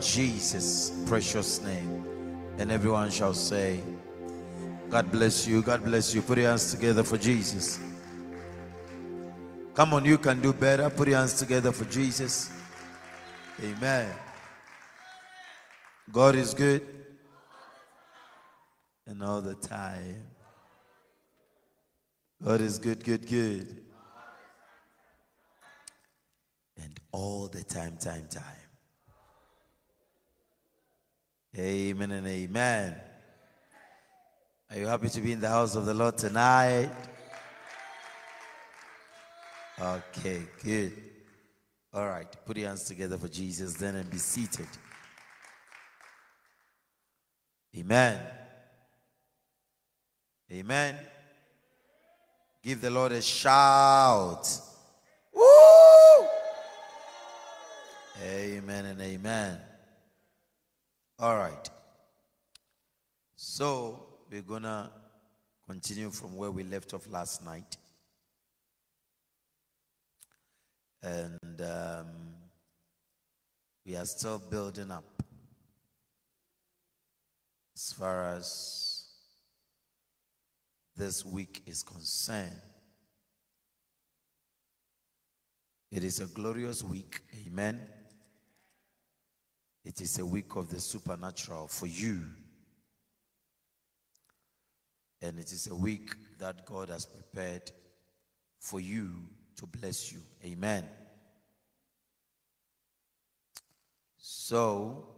Jesus' precious name. And everyone shall say, God bless you. God bless you. Put your hands together for Jesus. Come on, you can do better. Put your hands together for Jesus. Amen. God is good. And all the time. God is good, good, good. And all the time, time, time. Amen and amen. Are you happy to be in the house of the Lord tonight? Okay, good. All right, put your hands together for Jesus then and be seated. Amen. Amen. Give the Lord a shout. Woo! Amen and amen. All right. So we're going to continue from where we left off last night. And um, we are still building up as far as this week is concerned. It is a glorious week. Amen. It is a week of the supernatural for you. And it is a week that God has prepared for you to bless you. Amen. So,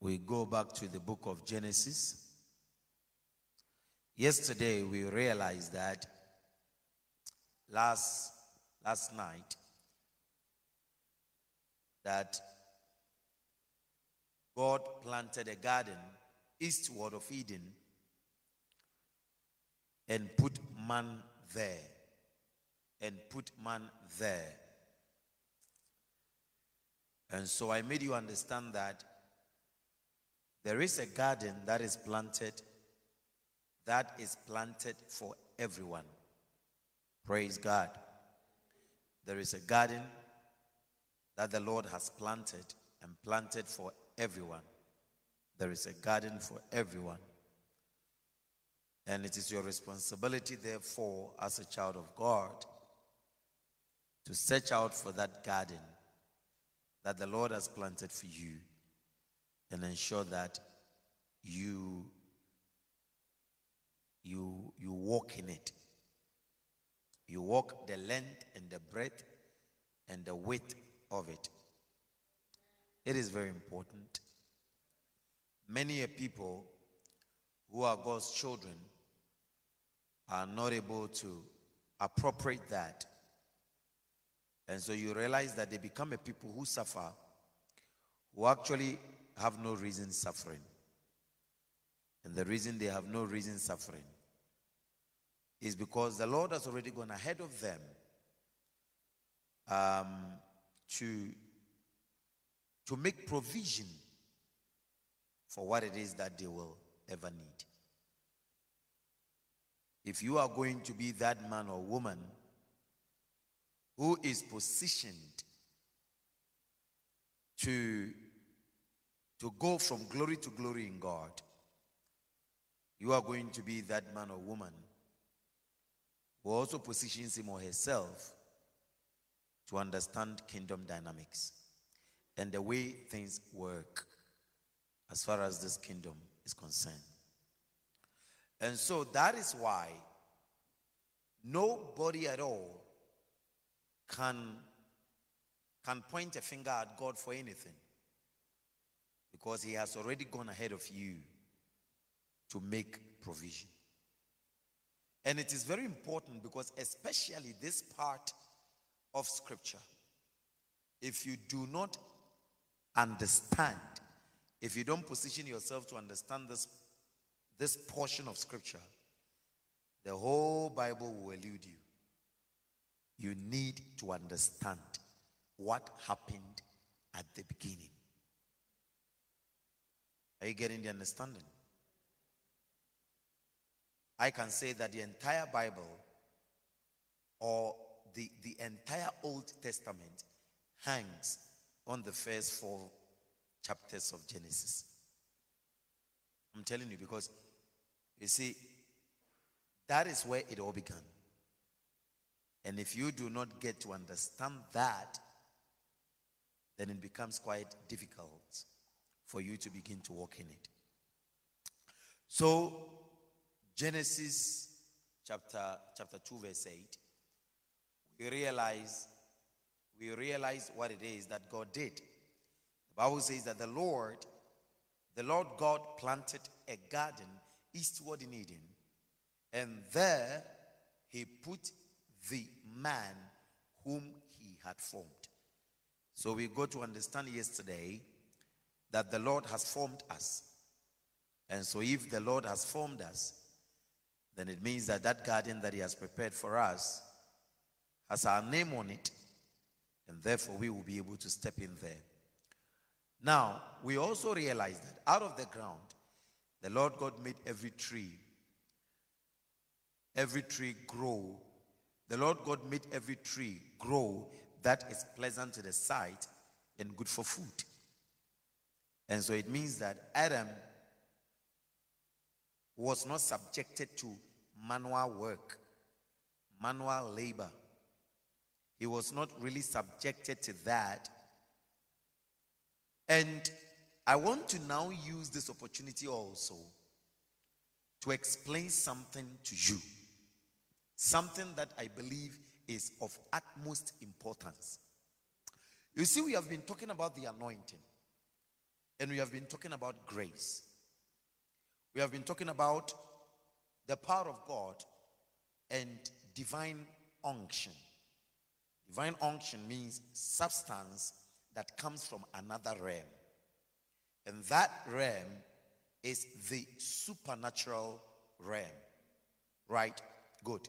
we go back to the book of Genesis. Yesterday we realized that last last night that God planted a garden eastward of Eden and put man there. And put man there. And so I made you understand that there is a garden that is planted, that is planted for everyone. Praise God. There is a garden that the Lord has planted and planted for everyone. There is a garden for everyone. And it is your responsibility, therefore, as a child of God, to search out for that garden that the Lord has planted for you and ensure that you you you walk in it. You walk the length and the breadth and the width of it. It is very important. Many a people who are God's children are not able to appropriate that. And so you realize that they become a people who suffer, who actually have no reason suffering. And the reason they have no reason suffering is because the Lord has already gone ahead of them um, to, to make provision for what it is that they will ever need. If you are going to be that man or woman who is positioned to, to go from glory to glory in God, you are going to be that man or woman who also positions him or herself to understand kingdom dynamics and the way things work as far as this kingdom is concerned. And so that is why nobody at all can, can point a finger at God for anything because He has already gone ahead of you to make provision. And it is very important because, especially this part of Scripture, if you do not understand, if you don't position yourself to understand this, this portion of Scripture, the whole Bible will elude you. You need to understand what happened at the beginning. Are you getting the understanding? I can say that the entire Bible or the, the entire Old Testament hangs on the first four chapters of Genesis. I'm telling you because you see, that is where it all began. And if you do not get to understand that, then it becomes quite difficult for you to begin to walk in it. So, Genesis chapter, chapter 2, verse 8, we realize, we realize what it is that God did. The Bible says that the Lord, the Lord God planted a garden eastward in Eden, and there he put the man whom he had formed. So we got to understand yesterday that the Lord has formed us. And so if the Lord has formed us, then it means that that garden that he has prepared for us has our name on it, and therefore we will be able to step in there. Now, we also realize that out of the ground, the Lord God made every tree, every tree grow. The Lord God made every tree grow that is pleasant to the sight and good for food. And so it means that Adam was not subjected to manual work, manual labor. He was not really subjected to that. And I want to now use this opportunity also to explain something to you. Something that I believe is of utmost importance. You see, we have been talking about the anointing, and we have been talking about grace. We have been talking about the power of God and divine unction. Divine unction means substance that comes from another realm. And that realm is the supernatural realm. Right? Good.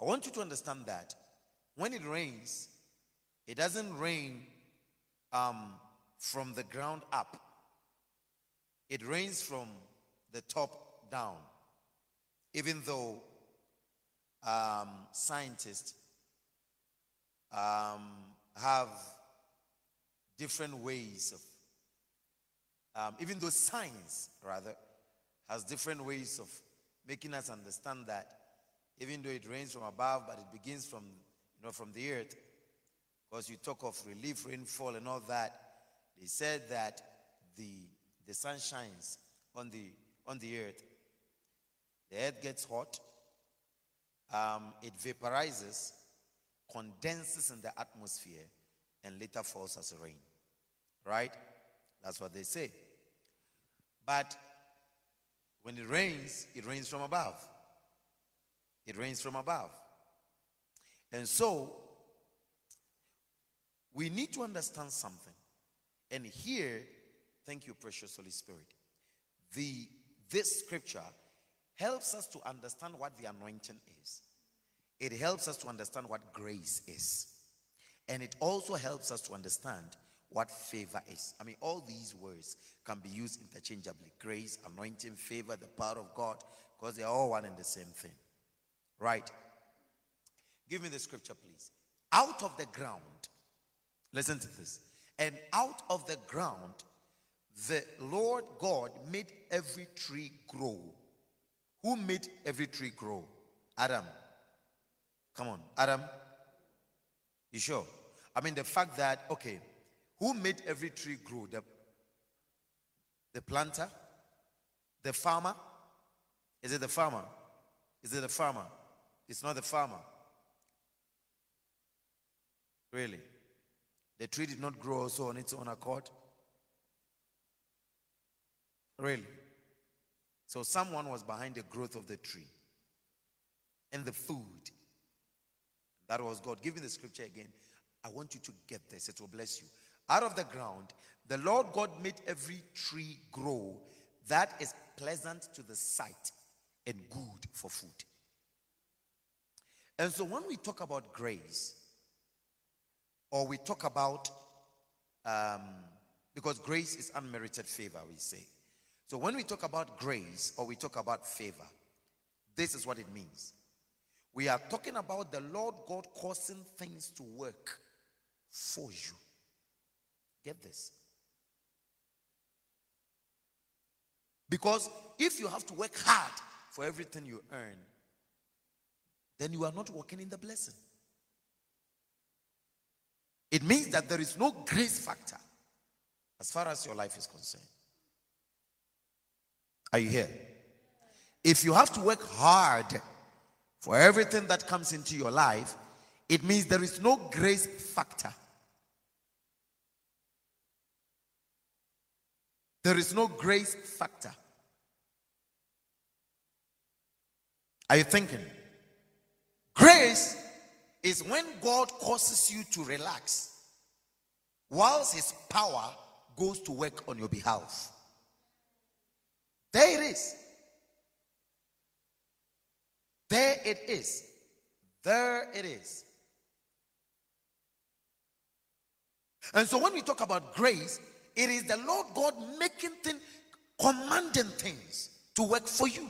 I want you to understand that when it rains, it doesn't rain um, from the ground up, it rains from the top down. Even though um, scientists um, have different ways of, um, even though science, rather, has different ways of making us understand that even though it rains from above, but it begins from, you know, from the earth. Because you talk of relief, rainfall, and all that. They said that the, the sun shines on the, on the earth. The earth gets hot. Um, it vaporizes, condenses in the atmosphere, and later falls as rain. Right? That's what they say. But when it rains, it rains from above. It rains from above. And so, we need to understand something. And here, thank you, precious Holy Spirit. The this scripture helps us to understand what the anointing is. It helps us to understand what grace is. And it also helps us to understand what favor is. I mean, all these words can be used interchangeably grace, anointing, favor, the power of God, because they're all one and the same thing. Right. Give me the scripture, please. Out of the ground, listen to this. And out of the ground, the Lord God made every tree grow. Who made every tree grow? Adam. Come on, Adam. You sure? I mean, the fact that, okay, who made every tree grow? The, the planter? The farmer? Is it the farmer? Is it the farmer? It's not the farmer. Really. The tree did not grow also on its own accord. Really. So someone was behind the growth of the tree and the food. That was God. Give me the scripture again. I want you to get this. It will bless you. Out of the ground, the Lord God made every tree grow that is pleasant to the sight and good for food. And so when we talk about grace, or we talk about, um, because grace is unmerited favor, we say. So when we talk about grace or we talk about favor, this is what it means. We are talking about the Lord God causing things to work for you. Get this. Because if you have to work hard for everything you earn, then you are not walking in the blessing. It means that there is no grace factor as far as your life is concerned. Are you here? If you have to work hard for everything that comes into your life, it means there is no grace factor. There is no grace factor. Are you thinking? Grace is when God causes you to relax, whilst His power goes to work on your behalf. There it is. There it is. There it is. And so when we talk about grace, it is the Lord God making things, commanding things to work for you.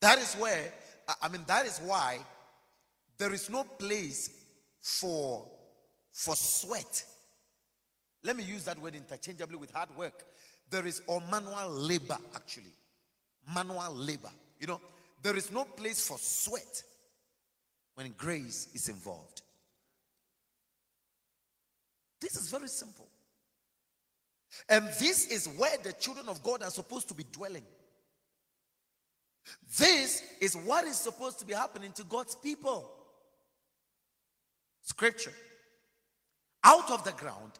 That is where, I mean, that is why there is no place for, for sweat. Let me use that word interchangeably with hard work. There is or manual labor, actually. Manual labor. You know, there is no place for sweat when grace is involved. This is very simple. And this is where the children of God are supposed to be dwelling. This is what is supposed to be happening to God's people. Scripture. Out of the ground,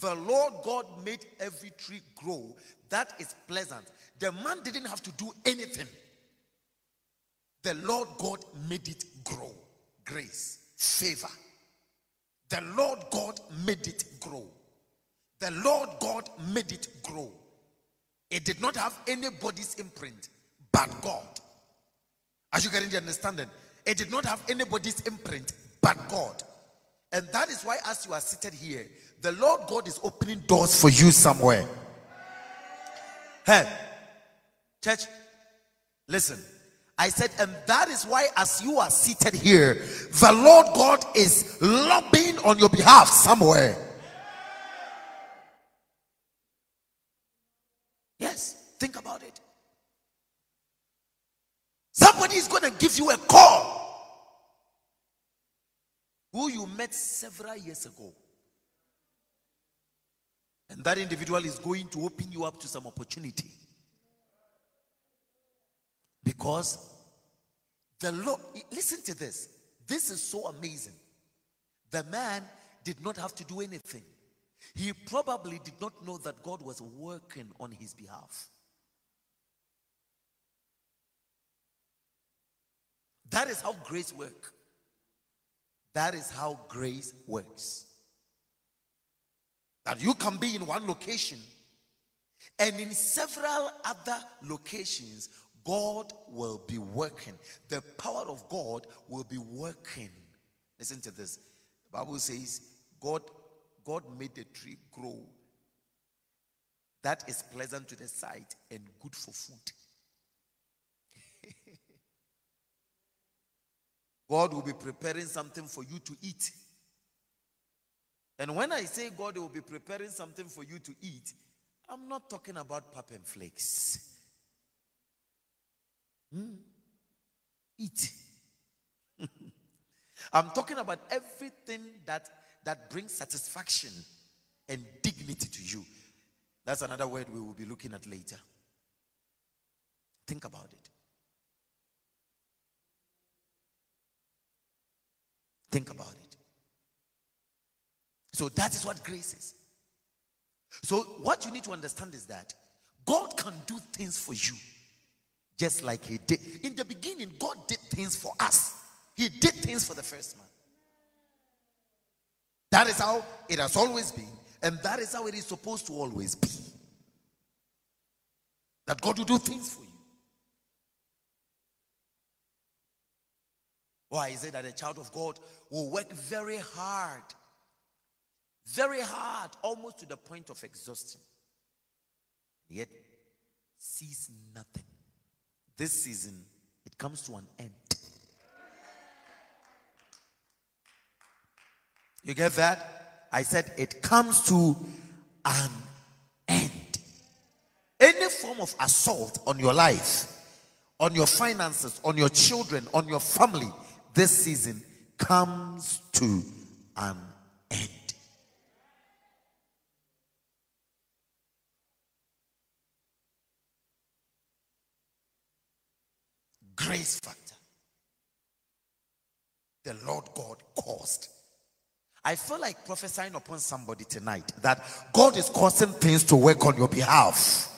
the Lord God made every tree grow that is pleasant. The man didn't have to do anything. The Lord God made it grow. Grace, favor. The Lord God made it grow. The Lord God made it grow. It did not have anybody's imprint but God. As you getting the understanding, it did not have anybody's imprint but God. And that is why, as you are seated here, the Lord God is opening doors for you somewhere. Hey, church, listen. I said, and that is why, as you are seated here, the Lord God is lobbying on your behalf somewhere. Yes, think about it. Somebody is going to give you a call who you met several years ago. And that individual is going to open you up to some opportunity. Because the Lord, listen to this. This is so amazing. The man did not have to do anything. He probably did not know that God was working on his behalf. That is how grace works. That is how grace works. That you can be in one location and in several other locations, God will be working. The power of God will be working. Listen to this. The Bible says, God, God made the tree grow. That is pleasant to the sight and good for food. God will be preparing something for you to eat. And when I say God will be preparing something for you to eat, I'm not talking about pap and flakes. Hmm? Eat. I'm talking about everything that that brings satisfaction and dignity to you. That's another word we will be looking at later. Think about it. Think about it. So that is what grace is. So what you need to understand is that God can do things for you just like he did. In the beginning, God did things for us. He did things for the first man. That is how it has always been, and that is how it is supposed to always be. That God will do things for you. Why is it that a child of God will work very hard, very hard, almost to the point of exhaustion, yet sees nothing? this season, it comes to an end. You get that? I said it comes to an end. Any form of assault on your life, on your finances, on your children, on your family, this season comes to an end. Grace factor. The Lord God caused. I feel like prophesying upon somebody tonight that God is causing things to work on your behalf.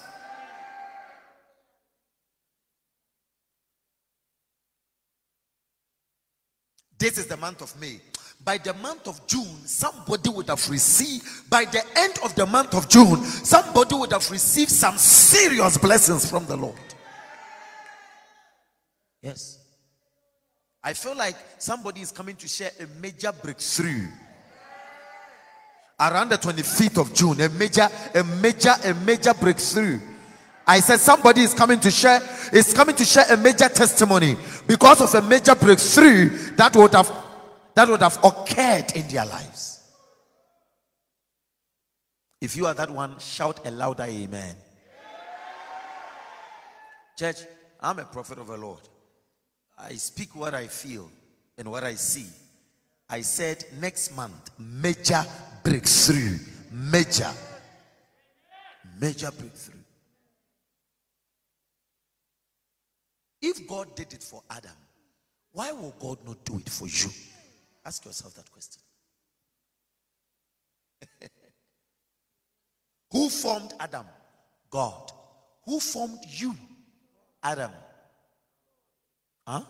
This is the month of May. By the month of June, somebody would have received, by the end of the month of June, somebody would have received some serious blessings from the Lord. Yes. I feel like somebody is coming to share a major breakthrough around the 25th of June. A major, a major, a major breakthrough. I said somebody is coming to share, is coming to share a major testimony because of a major breakthrough that would have that would have occurred in their lives. If you are that one, shout a louder amen. Church, I'm a prophet of the Lord. I speak what I feel and what I see. I said next month, major breakthrough. Major. Major breakthrough. If God did it for Adam, why will God not do it for you? Ask yourself that question. Who formed Adam? God. Who formed you? Adam. Huh?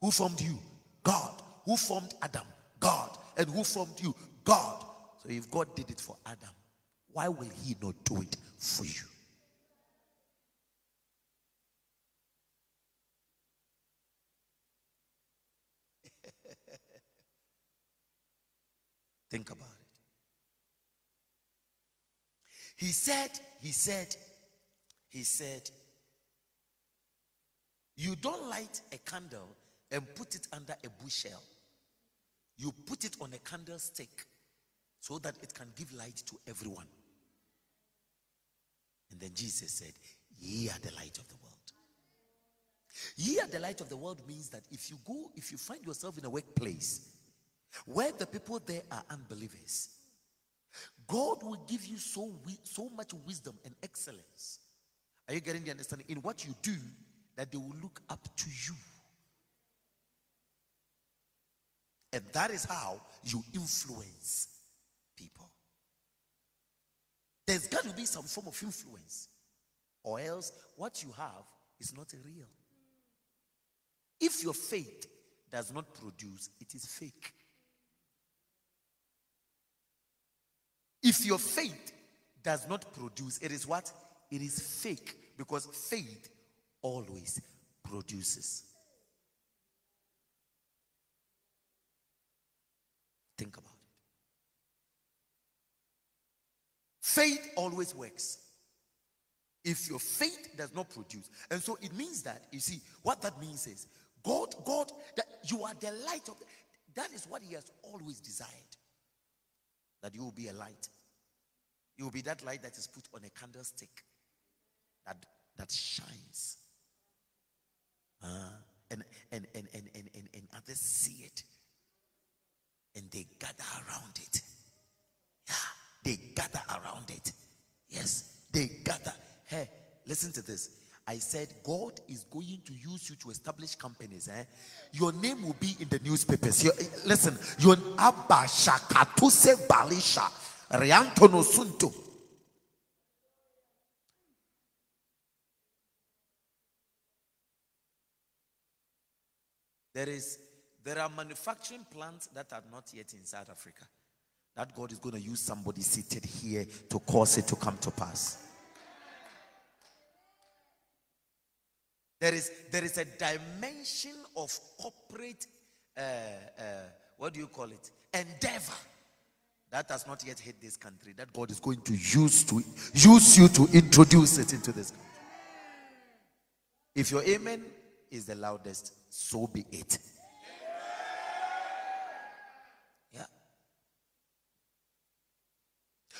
Who formed you? God. Who formed Adam? God. And who formed you? God. So if God did it for Adam, why will he not do it for you? Think about it. He said, he said, he said, you don't light a candle and put it under a bushel. You put it on a candlestick so that it can give light to everyone. And then Jesus said, Ye are the light of the world. Ye are the light of the world means that if you go, if you find yourself in a workplace where the people there are unbelievers, God will give you so, so much wisdom and excellence. Are you getting the understanding? In what you do, that they will look up to you. And that is how you influence people. There's got to be some form of influence, or else what you have is not real. If your faith does not produce, it is fake. If your faith does not produce, it is what? It is fake because faith always produces. Think about it. Faith always works. If your faith does not produce, and so it means that you see what that means is God, God, that you are the light of. The, that is what He has always desired. That you will be a light. You will be that light that is put on a candlestick that that shines. Uh, and, and, and, and, and, and, and others see it and they gather around it. Yeah, they gather around it. Yes, they gather. Hey, listen to this. I said, God is going to use you to establish companies. Eh? Your name will be in the newspapers. Your, listen, your Abba Shakatuse Balisha Riantono Sunto. There is there are manufacturing plants that are not yet in South Africa. That God is going to use somebody seated here to cause it to come to pass. There is, there is a dimension of corporate, uh, uh, what do you call it? Endeavor that has not yet hit this country that God is going to use to use you to introduce it into this country. If your amen is the loudest, so be it. Yeah.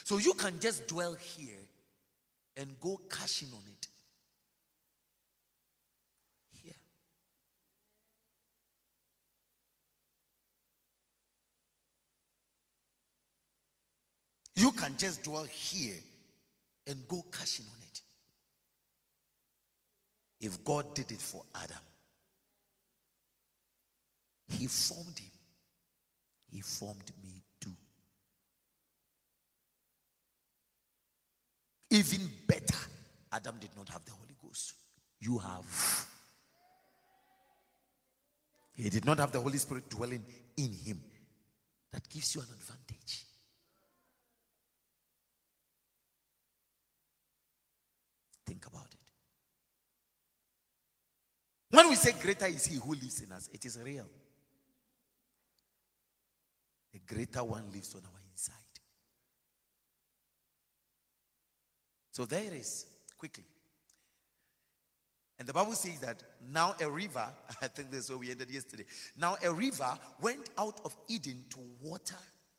So you can just dwell here and go cashing on it. Here. You can just dwell here and go cashing on it. If God did it for Adam, He formed him, He formed me too. Even better, Adam did not have the Holy Ghost. You have. He did not have the Holy Spirit dwelling in him. That gives you an advantage. Think about it. When we say greater is he who lives in us, it is real. The greater one lives on our inside. So there is, quickly. And the Bible says that now a river, I think this is where we ended yesterday. Now a river went out of Eden to water,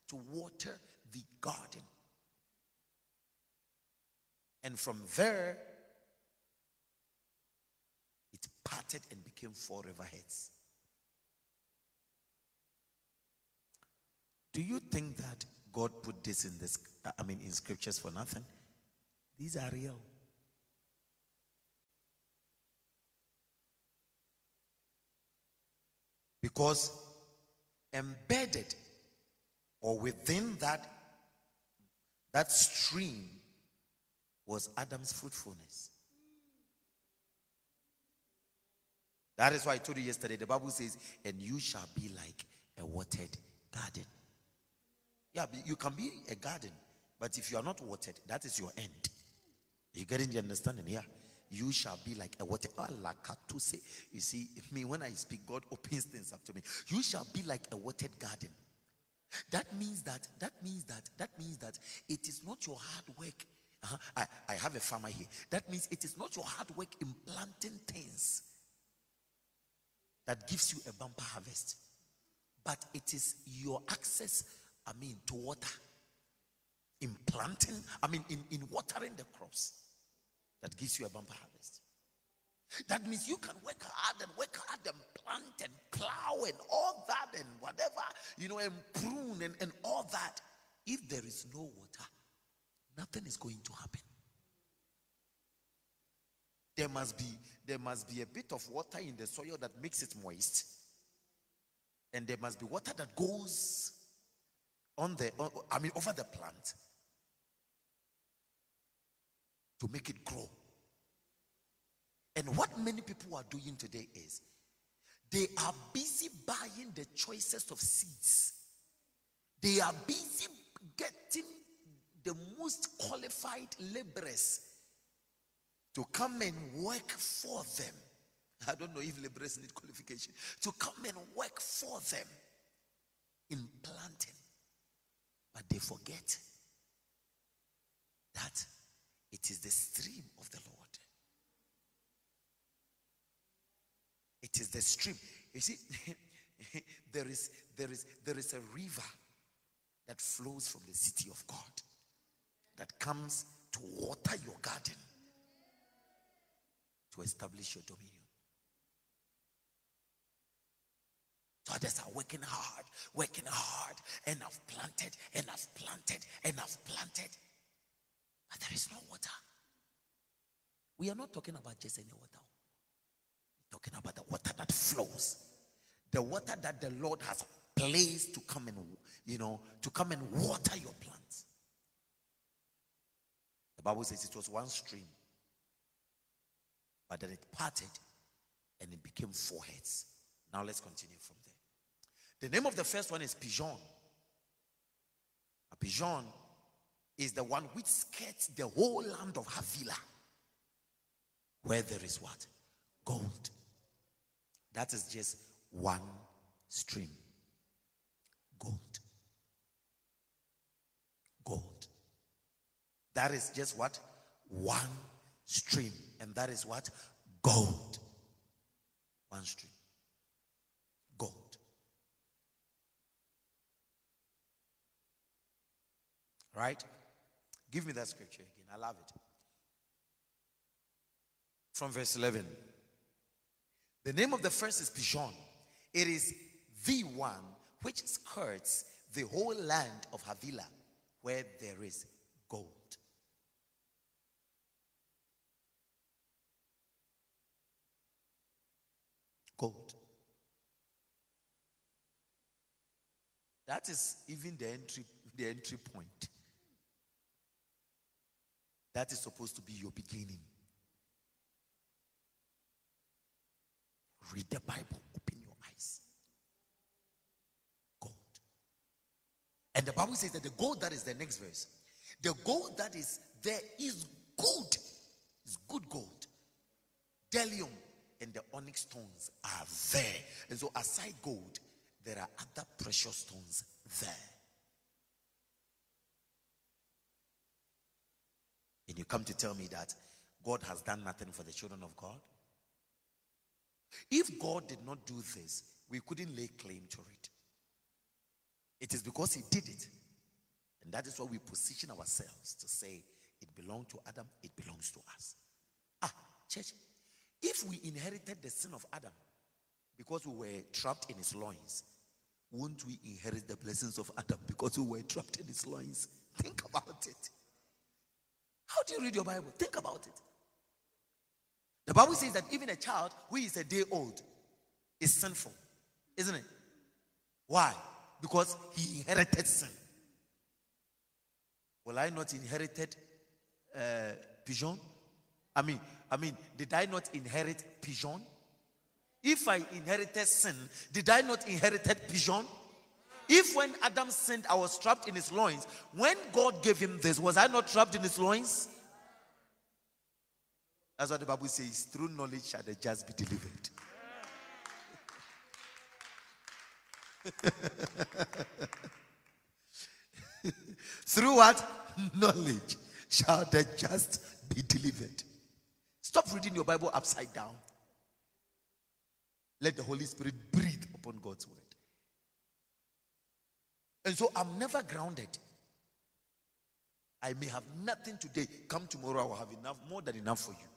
to water the garden. And from there, it parted and became four riverheads. Do you think that God put this in this, I mean, in scriptures for nothing? These are real. Because embedded or within that that stream was Adam's fruitfulness. That is why I told you yesterday. The Bible says, and you shall be like a watered garden. Yeah, you can be a garden, but if you are not watered, that is your end. You getting the understanding? Yeah. You shall be like a watered water. You see, me when I speak, God opens things up to me. You shall be like a watered garden. That means that, that means that, that means that it is not your hard work. Uh-huh. I, I have a farmer here. That means it is not your hard work in planting things that gives you a bumper harvest. But it is your access, I mean, to water. In planting, I mean, in, in watering the crops that gives you a bumper harvest. That means you can work hard and work hard and plant and plow and all that and whatever, you know, and prune and, and all that. If there is no water, nothing is going to happen. There must be there must be a bit of water in the soil that makes it moist. And there must be water that goes on the I mean over the plant to make it grow. And what many people are doing today is they are busy buying the choicest of seeds. They are busy getting the most qualified laborers to come and work for them. I don't know if laborers need qualification. To come and work for them in planting. But they forget that it is the stream of the Lord. It is the stream. You see, there is there is there is a river that flows from the city of God that comes to water your garden to establish your dominion. So others are working hard, working hard, and I've planted, and I've planted, and I've planted. But there is no water. We are not talking about just any water. We're talking about the water that flows. The water that the Lord has placed to come and, you know, to come and water your plants. The Bible says it was one stream, but then it parted and it became four heads. Now let's continue from there. The name of the first one is Pishon. A Pishon is the one which skirts the whole land of Havilah, where there is what? Gold. That is just one stream. Gold. Gold. That is just what? One stream. And that is what? Gold. One stream. Gold. Right? Give me that scripture again. I love it. From verse 11. The name of the first is Pishon. It is the one which skirts the whole land of Havilah where there is gold. Gold. That is even the entry, the entry point. That is supposed to be your beginning. Read the Bible, open your eyes. Gold. And the Bible says that the gold that is the next verse, the gold that is there is good. It's good gold. Bdellium and the onyx stones are there. And so, aside gold, there are other precious stones there. And you come to tell me that God has done nothing for the children of God? If God did not do this, we couldn't lay claim to it. It is because He did it. And that is why we position ourselves to say, it belonged to Adam, it belongs to us. Ah, church, if we inherited the sin of Adam because we were trapped in his loins, won't we inherit the blessings of Adam because we were trapped in his loins? Think about it. How do you read your Bible? Think about it. The Bible says that even a child who is a day old is sinful, isn't it? Why? Because he inherited sin. Well, I not inherited uh, Pishon? I mean, I mean, did I not inherit Pishon? If I inherited sin, did I not inherited Pishon? If when Adam sinned, I was trapped in his loins, when God gave him this, was I not trapped in his loins? That's what the Bible says. Through knowledge shall the just be delivered. Through what? Knowledge shall the just be delivered. Stop reading your Bible upside down. Let the Holy Spirit breathe upon God's word. And so I'm never grounded. I may have nothing today. Come tomorrow, I will have enough, more than enough for you.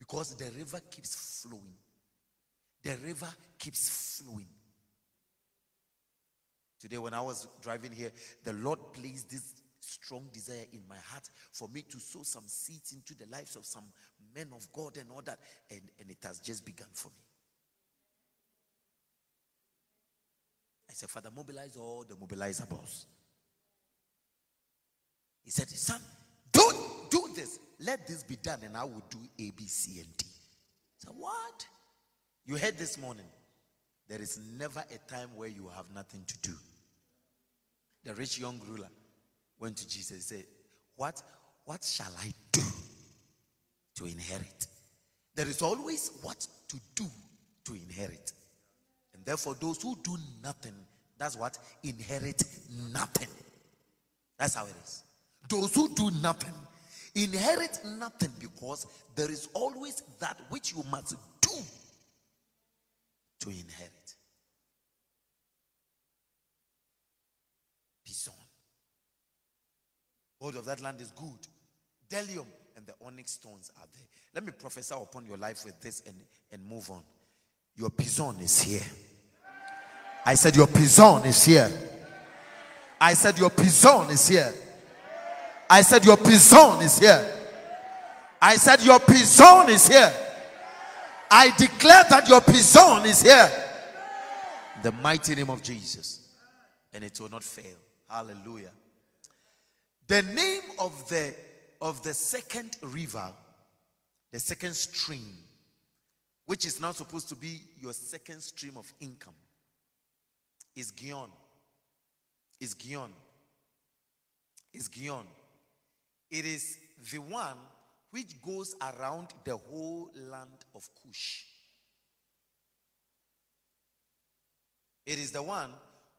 Because the river keeps flowing. The river keeps flowing. Today, when I was driving here, the Lord placed this strong desire in my heart for me to sow some seeds into the lives of some men of God and all that. And, and it has just begun for me. I said, Father, mobilize all the mobilizables. He said, Son, don't do this. Let this be done, and I will do A, B, C, and D. So, what? You heard this morning. There is never a time where you have nothing to do. The rich young ruler went to Jesus and said, What, what shall I do to inherit? There is always what to do to inherit. And therefore, those who do nothing, that's what? Inherit nothing. That's how it is. Those who do nothing inherit nothing because there is always that which you must do to inherit. Pison. All of that land is good. Bdellium and the onyx stones are there. Let me prophesy upon your life with this and, and move on. Your pison is here. I said, Your pison is here. I said, Your pison is here. I said, Your pison is here. I said, Your pison is here. I declare that your pison is here. The mighty name of Jesus. And it will not fail. Hallelujah. The name of the of the second river, the second stream, which is now supposed to be your second stream of income, is Gihon. Is Gihon. Is Gihon. It is the one which goes around the whole land of Cush. It is the one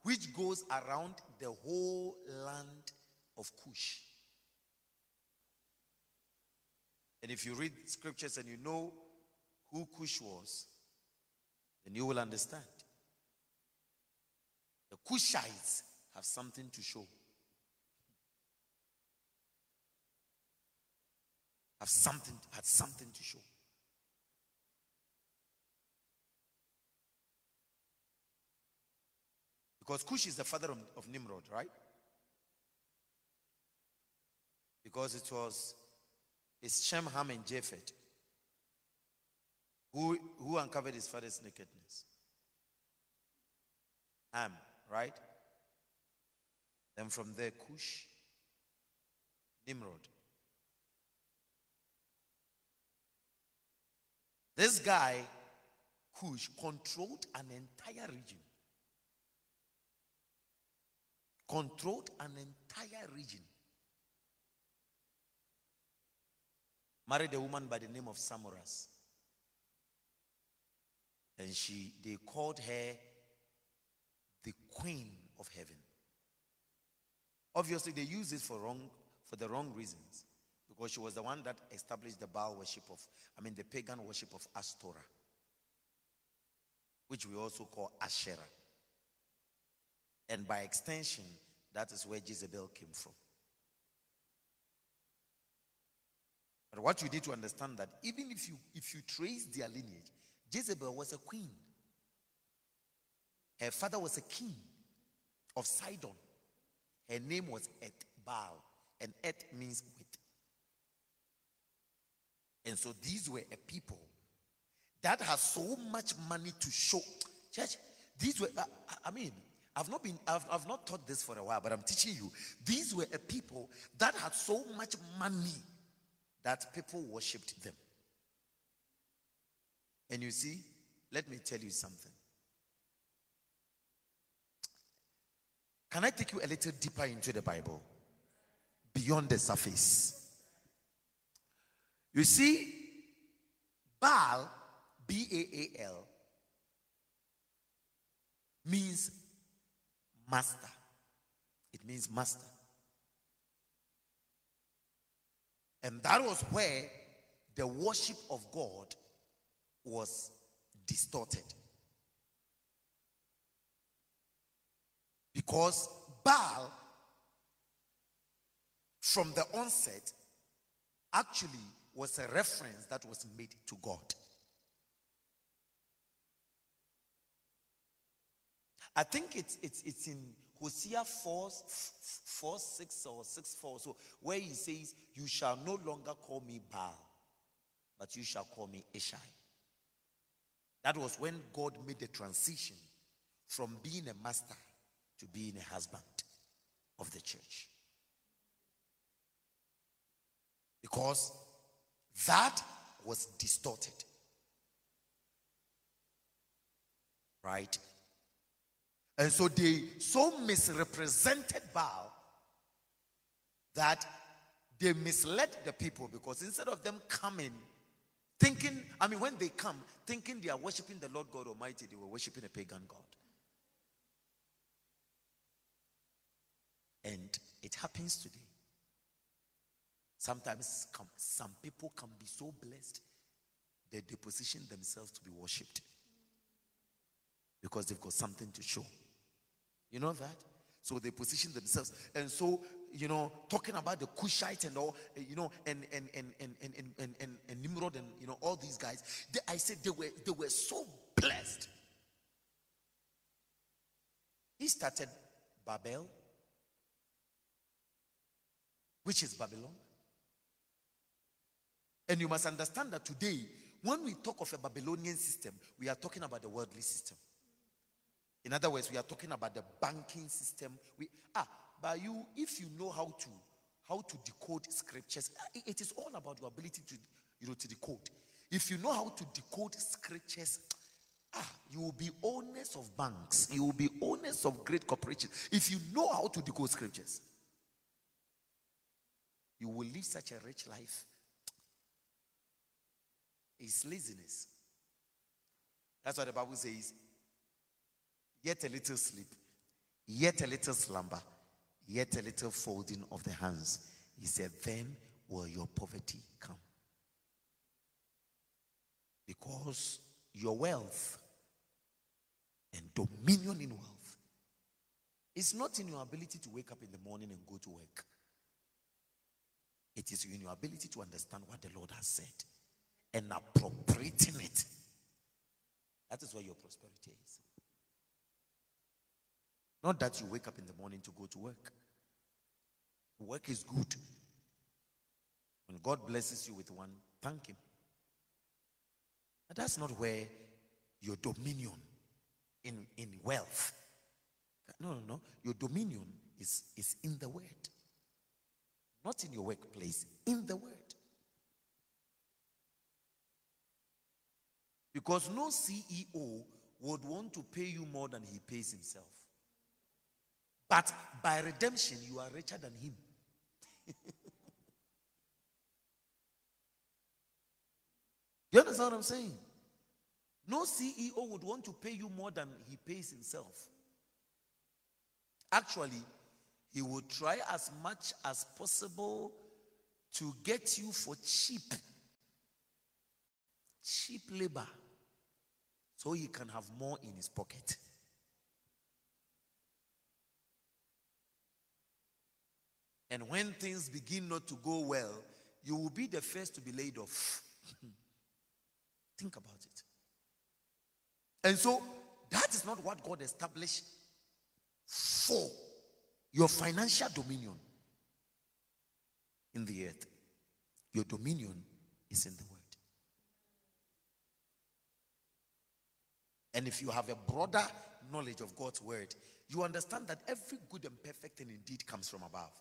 which goes around the whole land of Cush. And if you read scriptures and you know who Cush was, then you will understand. The Cushites have something to show. Have something, had something to show. Because Cush is the father of, of Nimrod, right? Because it was it's Shem, Ham, and Japheth who, who uncovered his father's nakedness. Ham, right? Then from there, Cush, Nimrod. This guy, Cush, controlled an entire region controlled an entire region. Married a woman by the name of Samoras. And she they called her the queen of heaven. Obviously, they used it for wrong for the wrong reasons. Because she was the one that established the Baal worship of, I mean the pagan worship of Astorah, which we also call Asherah. And by extension, that is where Jezebel came from. What you need to understand that even if you if you trace their lineage, Jezebel was a queen. Her father was a king of Sidon. Her name was Et Baal, and Et means wit. And so these were a people that has so much money to show. Church, these were, I mean, I've not been, I've, I've not taught this for a while, but I'm teaching you. These were a people that had so much money that people worshipped them. And you see, let me tell you something. Can I take you a little deeper into the Bible? Beyond the surface. You see, Baal, B A A L, means master. It means master. And that was where the worship of God was distorted. Because Baal, from the onset, actually was a reference that was made to God. I think it's, it's, it's in Hosea 4, 4 6 or 6 4. So, where he says, You shall no longer call me Baal, but you shall call me Ishai. That was when God made the transition from being a master to being a husband of the church. Because that was distorted. Right? And so they so misrepresented Baal that they misled the people because instead of them coming, thinking, I mean, when they come, thinking they are worshiping the Lord God Almighty, they were worshiping a pagan God. And it happens today. Sometimes some people can be so blessed that they position themselves to be worshipped because they've got something to show. You know that? So they position themselves. And so, you know, talking about the Cushite and all, eh, you know, and and and and and and, and, and Nimrod and you know all these guys, they, I said they were they were so blessed. He started Babel, which is Babylon. And you must understand that today, when we talk of a Babylonian system, we are talking about the worldly system. In other words, we are talking about the banking system. We ah, but you, if you know how to how to decode scriptures, ah, it is all about your ability to you know to decode. If you know how to decode scriptures, ah, you will be owners of banks. You will be owners of great corporations. If you know how to decode scriptures, you will live such a rich life. It's laziness. That's what the Bible says yet a little sleep, yet a little slumber, yet a little folding of the hands. He said, Then will your poverty come. Because your wealth and dominion in wealth is not in your ability to wake up in the morning and go to work. It is in your ability to understand what the Lord has said and appropriating it. That is where your prosperity is. Not that you wake up in the morning to go to work. Work is good. When God blesses you with one, thank Him. But that's not where your dominion in, in wealth. No, no, no. Your dominion is, is in the word. Not in your workplace, in the word. Because no CEO would want to pay you more than he pays himself. But by redemption, you are richer than him. you understand what I'm saying? No CEO would want to pay you more than he pays himself. Actually, he would try as much as possible to get you for cheap. Cheap labor. So he can have more in his pocket. And when things begin not to go well, you will be the first to be laid off. Think about it. And so that is not what God established for your financial dominion in the earth. Your dominion is in the word. And if you have a broader knowledge of God's word, you understand that every good and perfect thing indeed comes from above.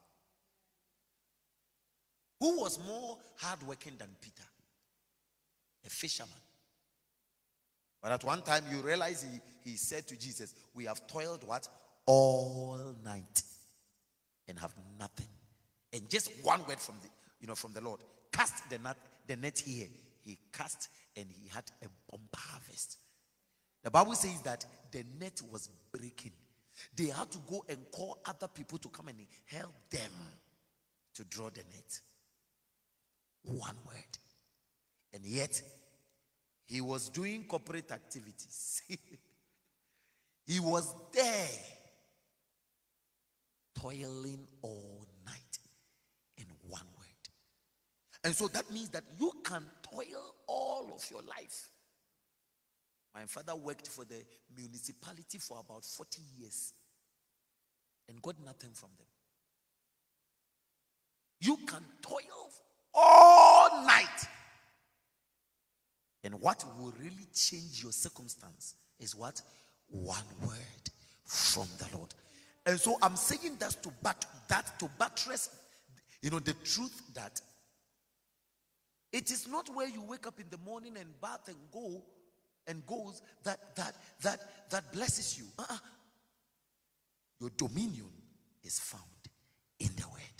Who was more hardworking than Peter? A fisherman. But at one time you realize he, he said to Jesus, We have toiled what? All night and have nothing. And just one word from the you know from the Lord. Cast the net, the net here. He cast and he had a bumper harvest. The Bible says that the net was breaking. They had to go and call other people to come and help them to draw the net. One word. And yet, he was doing corporate activities. he was there, toiling all night in one word. And so that means that you can toil all of your life. My father worked for the municipality for about 40 years and got nothing from them. You can toil all night. And what will really change your circumstance is what? One word from the Lord. And so I'm saying that to but that to buttress, you know, the truth that it is not where you wake up in the morning and bath and go and goes that that that that blesses you. Uh-uh. Your dominion is found in the word.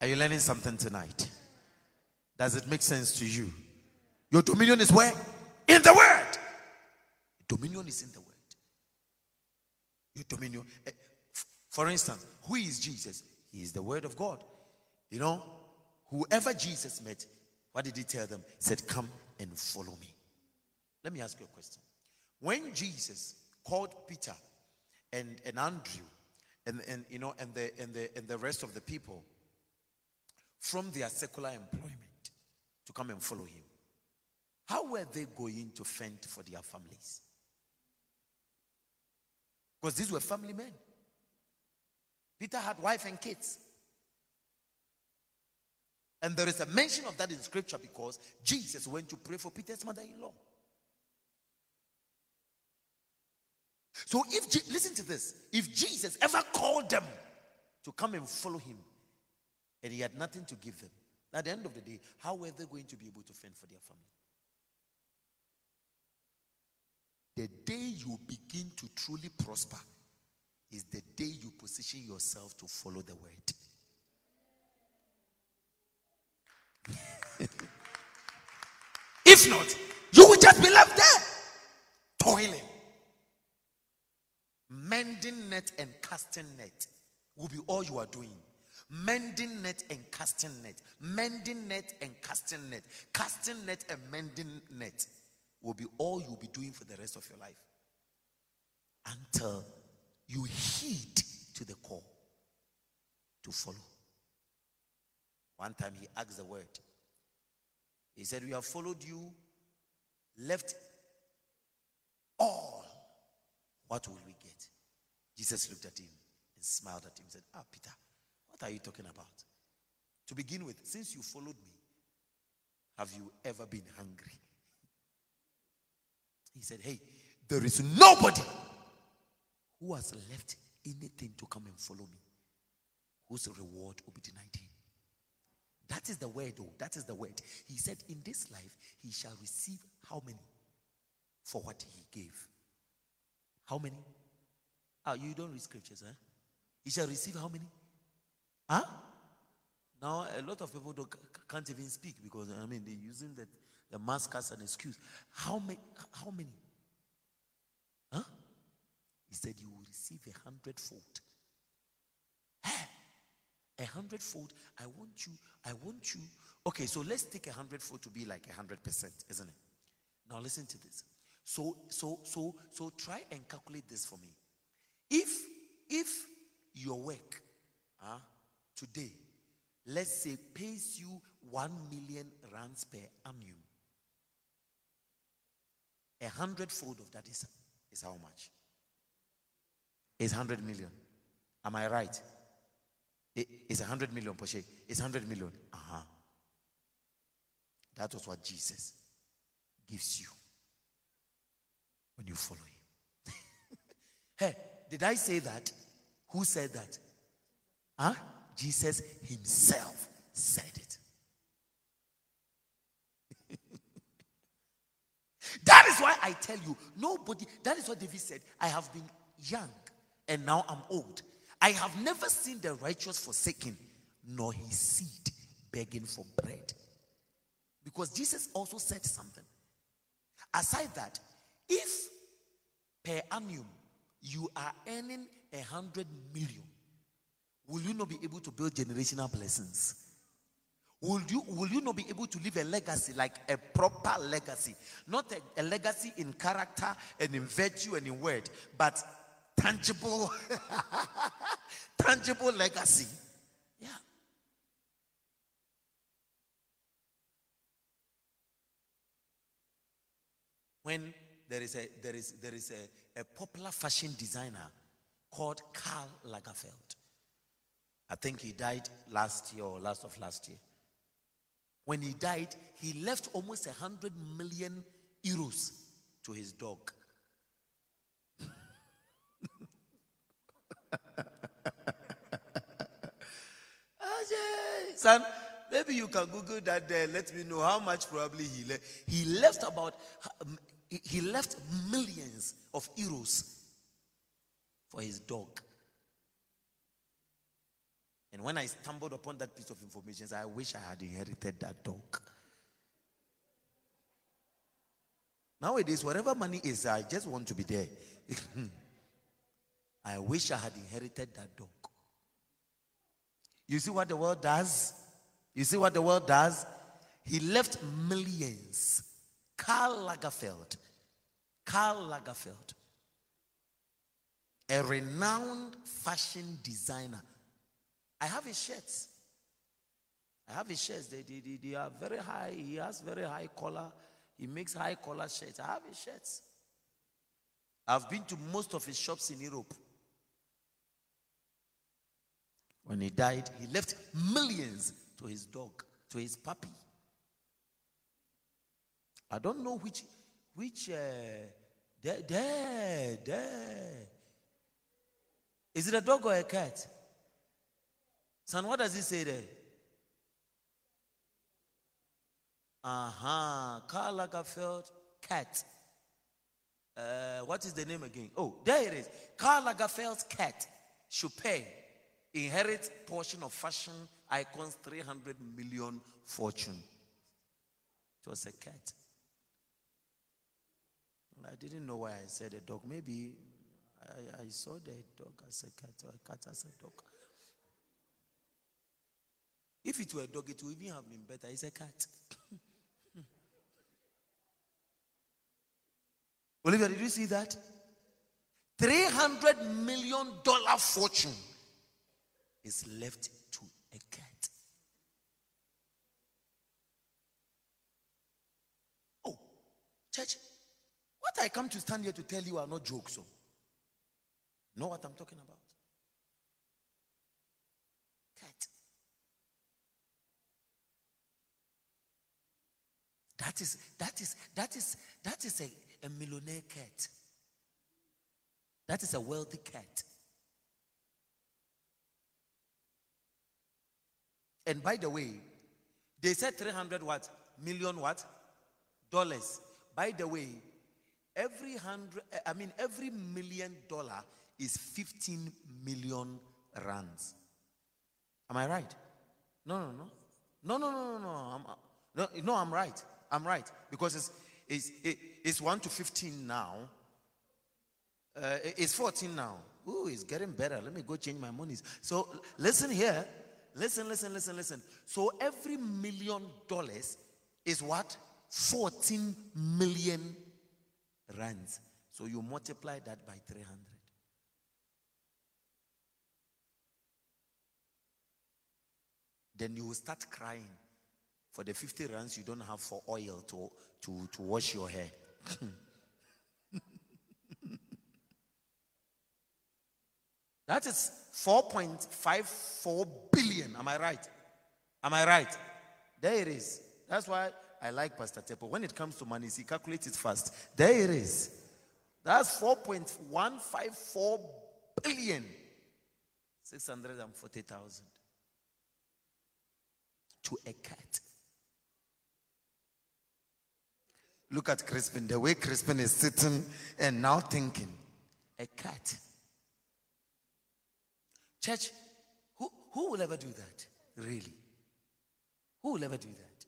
Are you learning something tonight? Does it make sense to you? Your dominion is where? In the word. Dominion is in the word. Your dominion. Eh, for instance, who is Jesus? He is the word of God. You know, whoever Jesus met, what did he tell them? He said, Come and follow me. Let me ask you a question. When Jesus called Peter and, and Andrew and, and you know and the and the and the rest of the people from their secular employment to come and follow him. How were they going to fend for their families? Because these were family men. Peter had wife and kids. And there is a mention of that in scripture because Jesus went to pray for Peter's mother in law. So, if, listen to this, if Jesus ever called them to come and follow him, and he had nothing to give them. At the end of the day, how were they going to be able to fend for their family? The day you begin to truly prosper is the day you position yourself to follow the word. if not, you will just be left there, toiling. Mending net and casting net will be all you are doing. Mending net and casting net. Mending net and casting net. Casting net and mending net will be all you'll be doing for the rest of your life. Until you heed to the call to follow. One time he asked the word. He said, We have followed you, left all. What will we get? Jesus looked at him and smiled at him and said, Ah, Peter, what are you talking about? To begin with, since you followed me, have you ever been hungry? He said, Hey, there is nobody who has left anything to come and follow me whose reward will be denied him. That is the word, though. That is the word. He said, In this life, he shall receive how many? For what he gave. How many? Ah, you don't read scriptures, huh? He shall receive how many? Huh? Now, a lot of people don't, can't even speak because, I mean, they're using the, the mask as an excuse. How many? How many? Huh? He said, You will receive a hundredfold. A hundredfold. I want you, I want you. Okay, so let's take a hundredfold to be like a hundred percent, isn't it? Now listen to this. So, so, so, so try and calculate this for me. If if your work uh, today, let's say, pays you one million rands per annum, a hundredfold of that is, is how much? Is 100 million. Am I right? It's 100 million, Porsche. It's 100 million. Uh-huh. That was what Jesus gives you when you follow him. hey, did I say that? Who said that? Huh? Jesus himself said it. that is why I tell you, nobody, that is what David said. I have been young and now I'm old. I have never seen the righteous forsaken, nor his seed begging for bread. Because Jesus also said something. Aside that, if per annum you are earning a hundred million, will you not be able to build generational blessings? Will you, will you not be able to leave a legacy like a proper legacy? Not a, a legacy in character and in virtue and in word, but tangible, tangible legacy. Yeah. When there is a there is there is a, a popular fashion designer called Karl Lagerfeld. I think he died last year or last of last year. When he died, he left almost a hundred million euros to his dog. Ah, Son, maybe you can Google that there. Let me know how much probably he left. He left about, he left millions of euros for his dog. And when I stumbled upon that piece of information, I wish I had inherited that dog. Nowadays, whatever money is, I just want to be there. I wish I had inherited that dog. You see what the world does? You see what the world does? He left millions. Karl Lagerfeld. Karl Lagerfeld. A renowned fashion designer. I have his shirts. I have his shirts. They, they, they, they are very high. He has very high collar. He makes high collar shirts. I have his shirts. I've been to most of his shops in Europe. When he died, he left millions to his dog, to his puppy. I don't know which, which, uh, there, there, there. Is it a dog or a cat? Son, what does he say there? Uh huh. Karl Lagerfeld, cat. Uh, what is the name again? Oh, there it is. Karl Lagerfeld's cat, Choupette inherit portion of fashion icons 300 million fortune. It was a cat. I didn't know why I said a dog. Maybe I, I saw the dog as a cat or a cat as a dog. If it were a dog, it would even have been better. It's a cat. Olivia, did you see that? $300 million fortune is left to a cat. Oh, church, what I come to stand here to tell you are not jokes. So, oh. know what I'm talking about? Cat. That is that is that is that is a, a millionaire cat. That is a wealthy cat. And by the way, they said 300 what? Million what? Dollars. By the way, every hundred, I mean, every million dollar is 15 million rands. Am I right? No, no, no. No, no, no, no, no. I'm, no, no, I'm right. I'm right. Because it's, it's, it's 1 to 15 now. Uh, it's 14 now. Ooh, it's getting better. Let me go change my monies. So listen here. Listen, listen, listen, listen. So every million dollars is what? 14 million rands. So you multiply that by 300. Then you will start crying for the 50 rands you don't have for oil to, to, to wash your hair. That is 4.54 billion. Am I right? Am I right? There it is. That's why I like Pastor Tepo. When it comes to money, he calculates it fast. There it is. That's 4.154 billion. 640,000 to a cat. Look at Crispin, the way Crispin is sitting and now thinking. A cat. Church, who, who will ever do that? Really? Who will ever do that?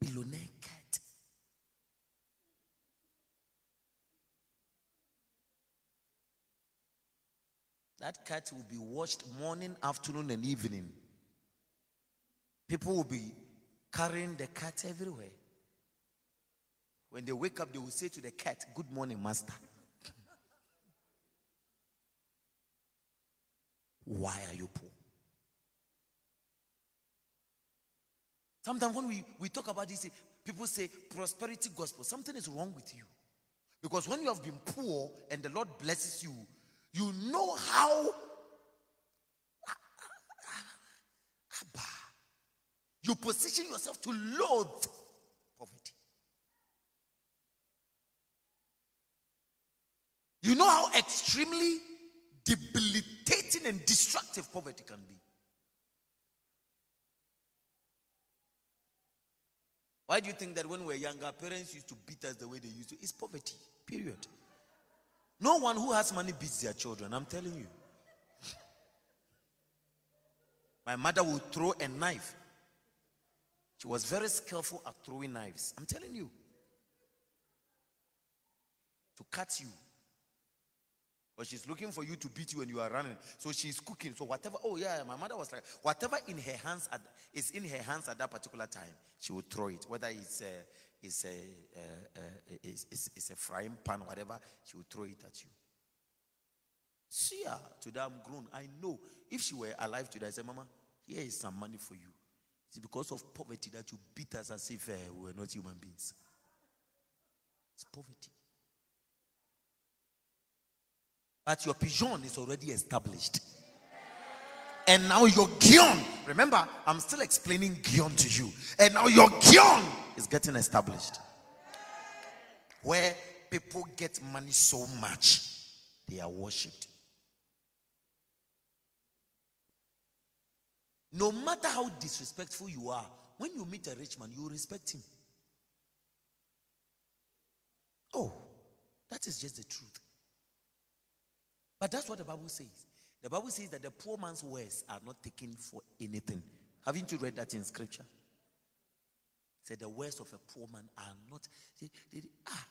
Billionaire cat. That cat will be washed morning, afternoon, and evening. People will be carrying the cat everywhere. When they wake up, they will say to the cat, Good morning, master. Why are you poor? Sometimes when we, we talk about this, people say prosperity gospel. Something is wrong with you. Because when you have been poor and the Lord blesses you, you know how ah, ah, ah, you position yourself to loathe poverty. You know how extremely debilitating and destructive poverty can be. Why do you think that when we were younger, parents used to beat us the way they used to? It's poverty, period. No one who has money beats their children, I'm telling you. My mother would throw a knife. She was very skillful at throwing knives. I'm telling you. To cut you. But she's looking for you to beat you when you are running. So she's cooking. So whatever, oh yeah, my mother was like, whatever in her hands at, is in her hands at that particular time, she would throw it. Whether it's a, it's a, uh, uh, it's, it's, a frying pan, whatever, she would throw it at you. See her, today I'm grown. I know if she were alive today, I say, Mama, here is some money for you. It's because of poverty that you beat us as if uh, we were not human beings. It's poverty. But your Pishon is already established. And now your Gihon, remember, I'm still explaining Gihon to you. And now your Gihon is getting established. Where people get money so much, they are worshipped. No matter how disrespectful you are, when you meet a rich man, you respect him. Oh, that is just the truth. But that's what the Bible says. The Bible says that the poor man's words are not taken for anything. Haven't you read that in scripture? Said the words of a poor man are not. They, ah,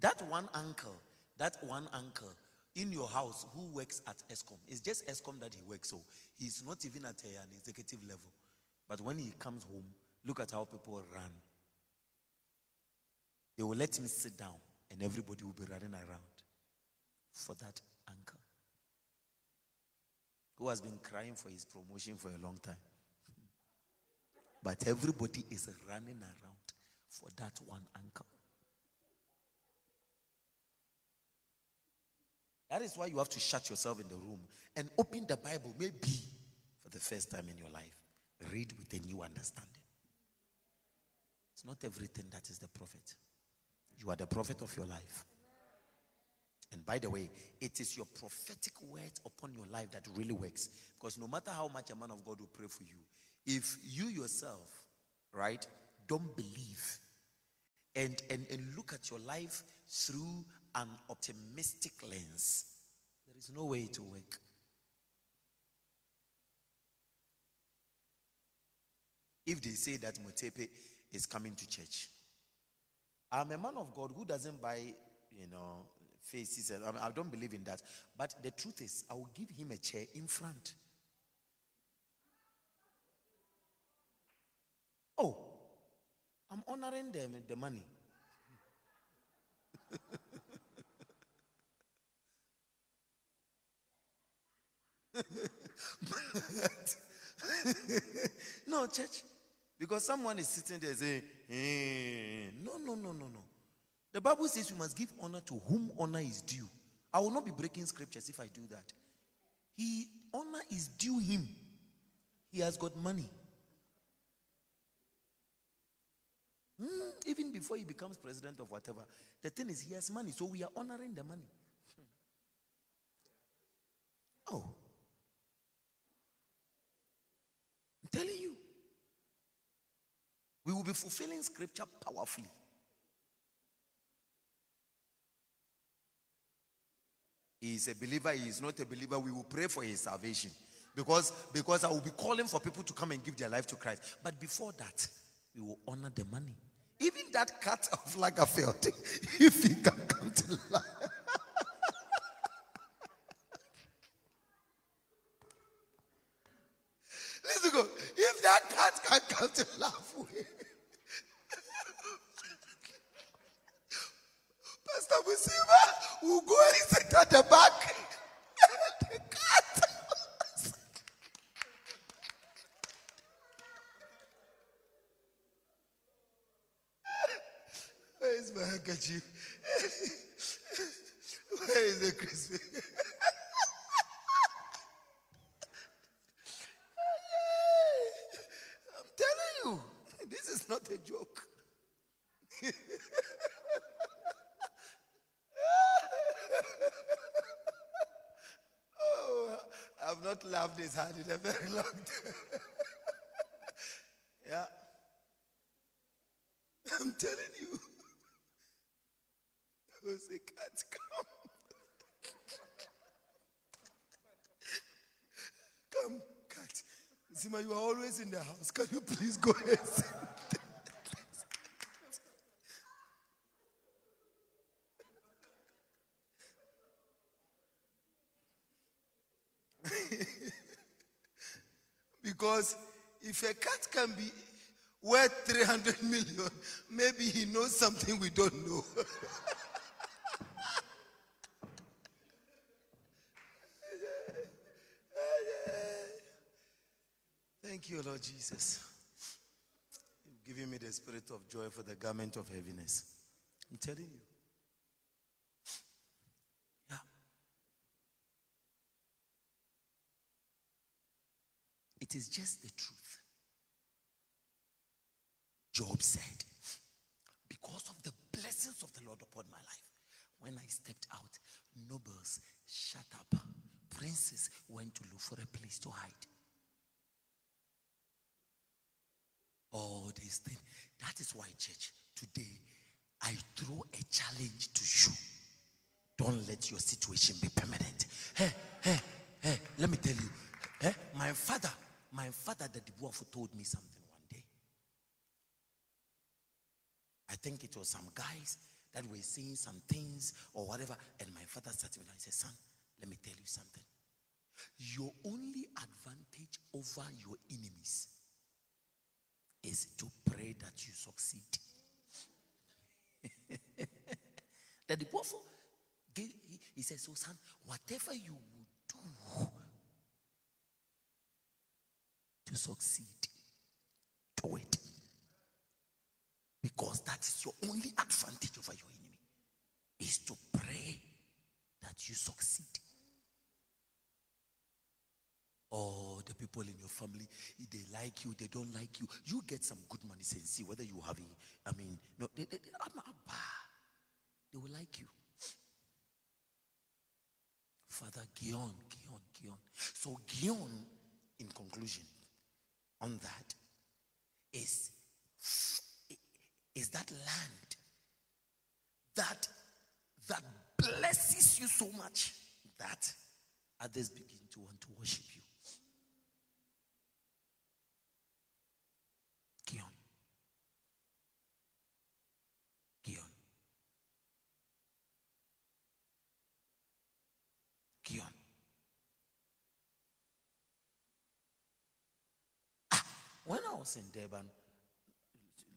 that one uncle, that one uncle in your house who works at Eskom. It's just Eskom that he works, so he's not even at eh, an executive level. But when he comes home, look at how people run. They will let him sit down, and everybody will be running around for that uncle who has been crying for his promotion for a long time. But everybody is running around for that one uncle. That is why you have to shut yourself in the room and open the Bible, maybe for the first time in your life. Read with a new understanding. It's not everything that is the prophet. You are the prophet of your life. And by the way, it is your prophetic word upon your life that really works. Because no matter how much a man of God will pray for you, if you yourself, right, don't believe and, and, and look at your life through an optimistic lens, there is no way to work. If they say that Motsepe is coming to church, I'm a man of God who doesn't buy, you know, faces. I don't believe in that. But the truth is, I will give him a chair in front. Oh, I'm honoring them with the money. no, church. Because someone is sitting there saying, eh. no, no, no, no, no. The Bible says you must give honor to whom honor is due. I will not be breaking scriptures if I do that. He honor is due him. He has got money. Mm, even before he becomes president of whatever, the thing is he has money, so we are honoring the money. Oh, I'm telling you, we will be fulfilling scripture powerfully. He is a believer, he is not a believer. We will pray for his salvation. Because, because I will be calling for people to come and give their life to Christ. But before that, we will honor the money. Even that cat of Lagerfeld, if he can come to life. Listen, go. If that cat can come to laugh with, Pastor Musiba will go and sit at the back. the cat. Where is my handkerchief? Where is the Christmas? I'm telling you, this is not a joke. oh, I've not hard in a very long time. yeah. I'm telling you. Jose can't come. come, cat. Zima, you are always in the house. Can you please go ahead? because if a cat can be worth 300 million, maybe he knows something we don't know. Thank you, Lord Jesus. You've given me the spirit of joy for the garment of heaviness. I'm telling you. Yeah. It is just the truth. Job said, Because of the blessings of the Lord upon my life, when I stepped out, nobles shut up, princes went to look for a place to hide. All these things. That is why, church, today I throw a challenge to you. Don't let your situation be permanent. Hey, hey, hey, let me tell you. Hey, my father, my father, the dwarf, told me something one day. I think it was some guys that were saying some things or whatever. And my father sat me down and said, Son, let me tell you something. Your only advantage over your enemies is to pray that you succeed. that the prophet he, he says, So, son, whatever you would do to succeed, do it. Because that is your only advantage over your enemy, is to pray that you succeed. Or the people in your family, they like you, they don't like you. You get some good money and see whether you have a, I mean, no, they, they, they will like you. Father Gihon, Gihon, Gihon. So Gihon, in conclusion, on that is is that land that that blesses you so much that others begin to want to worship you. Gihon. Gihon. Gihon. Ah, when I was in Durban,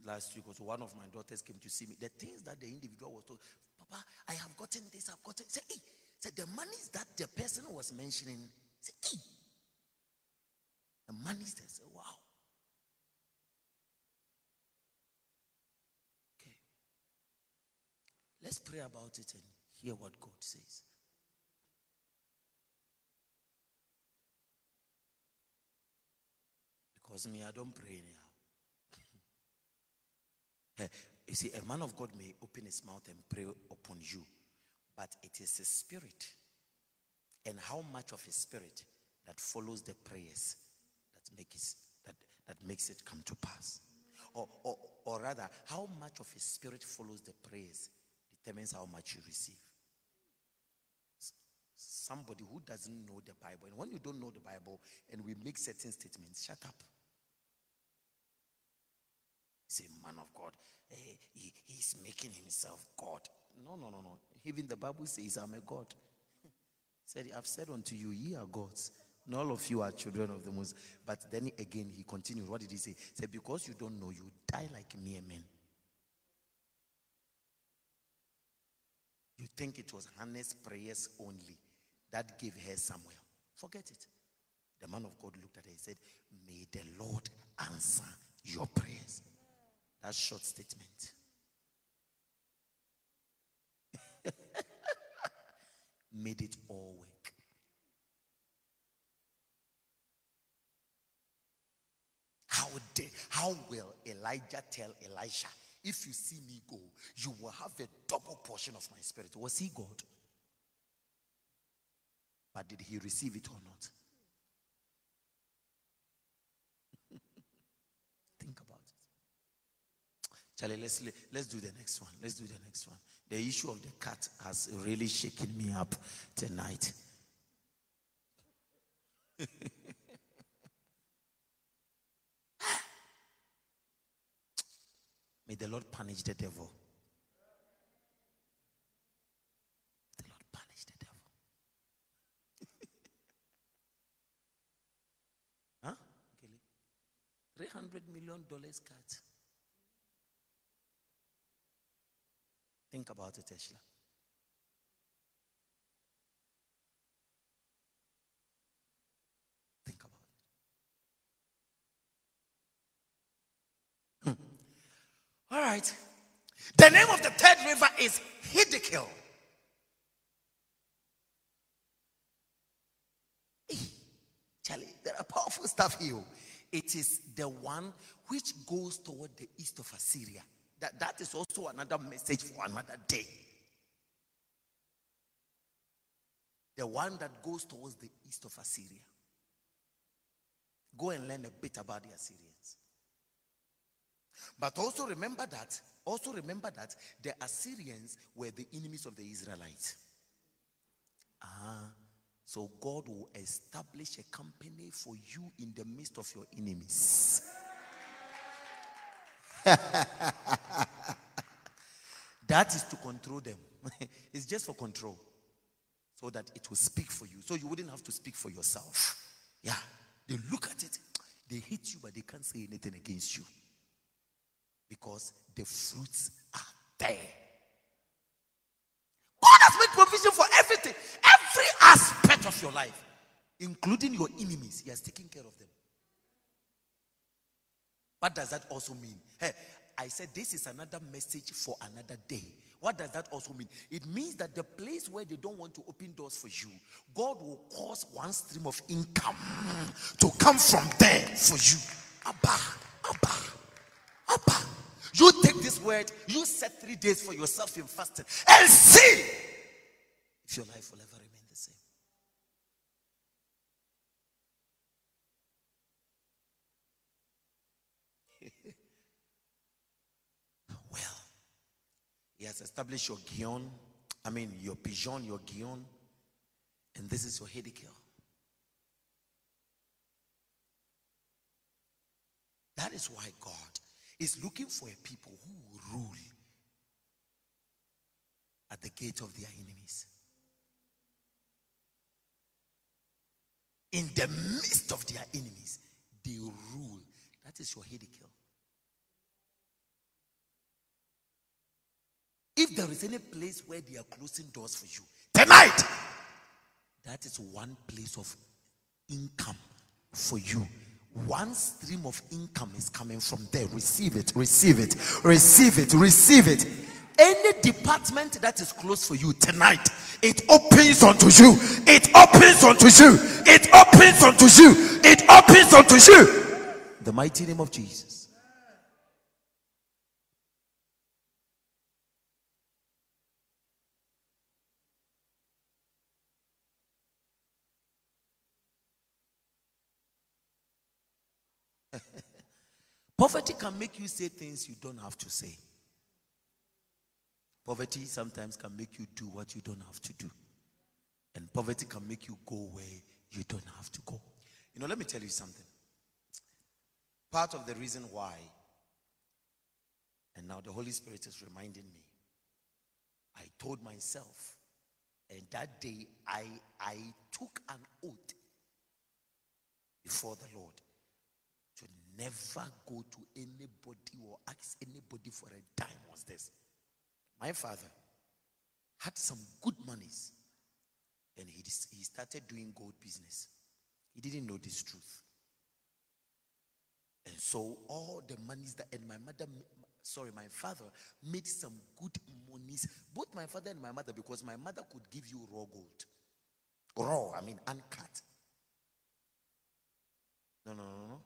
last week also one of my daughters came to see me. The things that the individual was told, Papa, I have gotten this, I've gotten. Say, hey, say the monies that the person was mentioning. Say, hey, the monies. They say, wow. Okay, let's pray about it and hear what God says. Because me, I don't pray anyhow. Eh, you see, a man of God may open his mouth and pray upon you, but it is his spirit and how much of his spirit that follows the prayers that makes that, that makes it come to pass. Or, or, or rather, how much of his spirit follows the prayers determines how much you receive. Somebody who doesn't know the Bible, and when you don't know the Bible and we make certain statements, shut up. He's a man of God. Uh, he, he's making himself God. No, no, no, no. Even the Bible says, I'm a God. said, I've said unto you, ye are gods. And all of you are children of the Most. But then again, he continued. What did he say? He said, Because you don't know, you die like mere men. You think it was Hannah's prayers only that gave her Samuel. Forget it. The man of God looked at her and said, May the Lord answer your prayers. That short statement. Made it all work. How, did, how will Elijah tell Elisha, if you see me go, you will have a double portion of my spirit? Was he God? But did he receive it or not? Charlie, let's, let's do the next one. Let's do the next one. The issue of the cat has really shaken me up tonight. May the Lord punish the devil. The Lord punish the devil. huh? $300 million cat. Think about it, Eshla. Think about it. Hmm. All right. The name of the third river is Hiddekel. Charlie, there are powerful stuff here. It is the one which goes toward the east of Assyria. That, that is also another message for another day. The one that goes towards the east of Assyria. Go and learn a bit about the Assyrians. But also remember that, also remember that the Assyrians were the enemies of the Israelites. Ah, so God will establish a company for you in the midst of your enemies. That is to control them. it's just for control. So that it will speak for you. So you wouldn't have to speak for yourself. Yeah. They look at it, they hate you, but they can't say anything against you. Because the fruits are there. God has made provision for everything, every aspect of your life, including your enemies. He has taken care of them. What does that also mean? Hey, I said this is another message for another day. What does that also mean? It means that the place where they don't want to open doors for you, God will cause one stream of income to come from there for you. Abba, Abba, Abba. You take this word, you set three days for yourself in fasting and see if your life will ever remain. He has established your Gihon, I mean your Pishon, your Gihon, and this is your Hiddekel. That is why God is looking for a people who rule at the gate of their enemies. In the midst of their enemies, they rule. That is your Hiddekel. If there is any place where they are closing doors for you tonight, that is one place of income for you. One stream of income is coming from there. Receive it, receive it, receive it, receive it. Any department that is closed for you tonight, it opens unto you. It opens unto you. It opens unto you. It opens unto you. The mighty name of Jesus. Poverty can make you say things you don't have to say. Poverty sometimes can make you do what you don't have to do. And poverty can make you go where you don't have to go. You know, let me tell you something. Part of the reason why, and now the Holy Spirit is reminding me, I told myself, and that day I, I took an oath before the Lord never go to anybody or ask anybody for a dime was this. My father had some good monies and he, he started doing gold business. He didn't know this truth. And so all the monies that, and my mother, sorry, my father made some good monies, both my father and my mother, because my mother could give you raw gold. Raw, I mean uncut. No, no, no, no.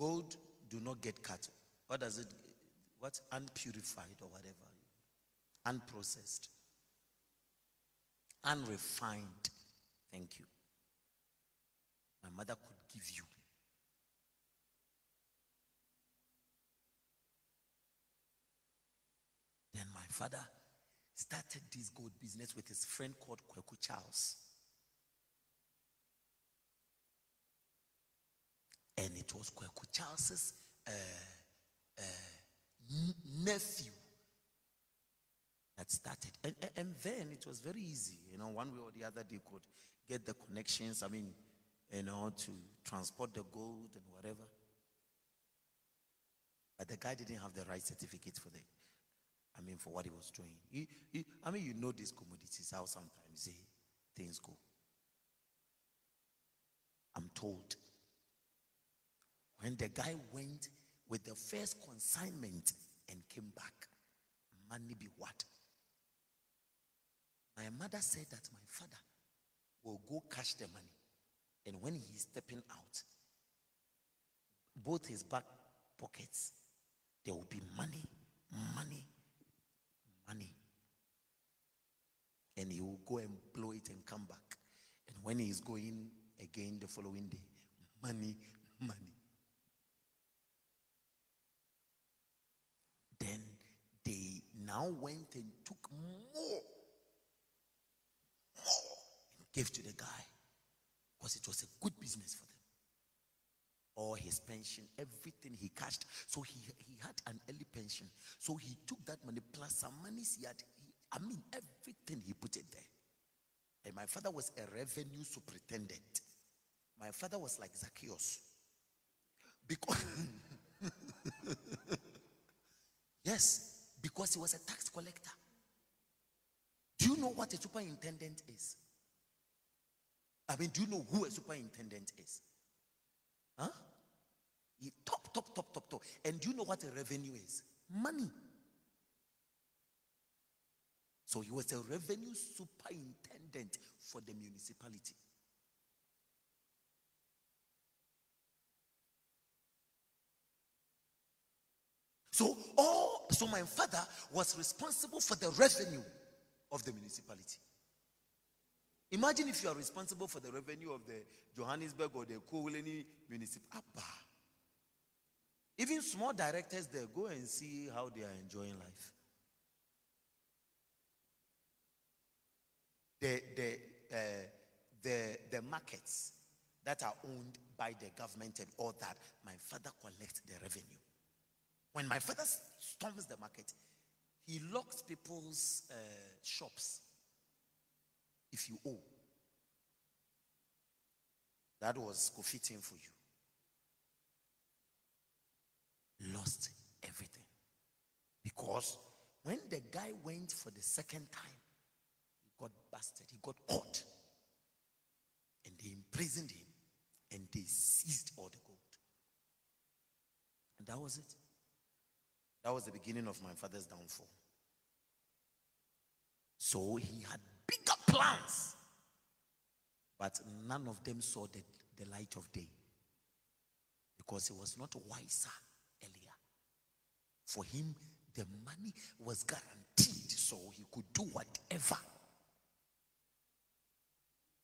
Gold do not get cut. What does it? What unpurified or whatever, unprocessed, unrefined. Thank you. My mother could give you. Then my father started this gold business with his friend called Kweku Charles. And it was Kweku Charles's uh, uh, nephew that started. And, and then it was very easy, you know, one way or the other, they could get the connections, I mean, you know, to transport the gold and whatever. But the guy didn't have the right certificate for the, I mean, for what he was doing. He, he, I mean, you know these commodities, how sometimes things go. I'm told when the guy went with the first consignment and came back, money be what? My mother said that my father will go cash the money. And when he's stepping out, both his back pockets, there will be money, money, money. And he will go and blow it and come back. And when he's going again the following day, money, money. Then they now went and took more, more, and gave to the guy because it was a good business for them. All his pension, everything he cashed. So he, he had an early pension. So he took that money plus some money he had. He, I mean, everything he put it there. And my father was a revenue superintendent. My father was like Zacchaeus. Because, yes, because he was a tax collector. Do you know what a superintendent is? I mean, do you know who a superintendent is? Huh? He top, top, top, top, top. And do you know what a revenue is? Money. So he was a revenue superintendent for the municipality. So all so my father was responsible for the revenue of the municipality. Imagine if you are responsible for the revenue of the Johannesburg or the Koloni municipality. Even small directors there, go and see how they are enjoying life. The, the, uh, the, the markets that are owned by the government and all that, my father collects the revenue. When my father storms the market, he locks people's uh, shops if you owe. That was fitting for you. Lost everything. Because when the guy went for the second time, he got busted, he got caught. And they imprisoned him and they seized all the gold. And that was it. That was the beginning of my father's downfall. So he had bigger plans, but none of them saw the, the light of day because he was not wiser earlier. For him, the money was guaranteed, so he could do whatever.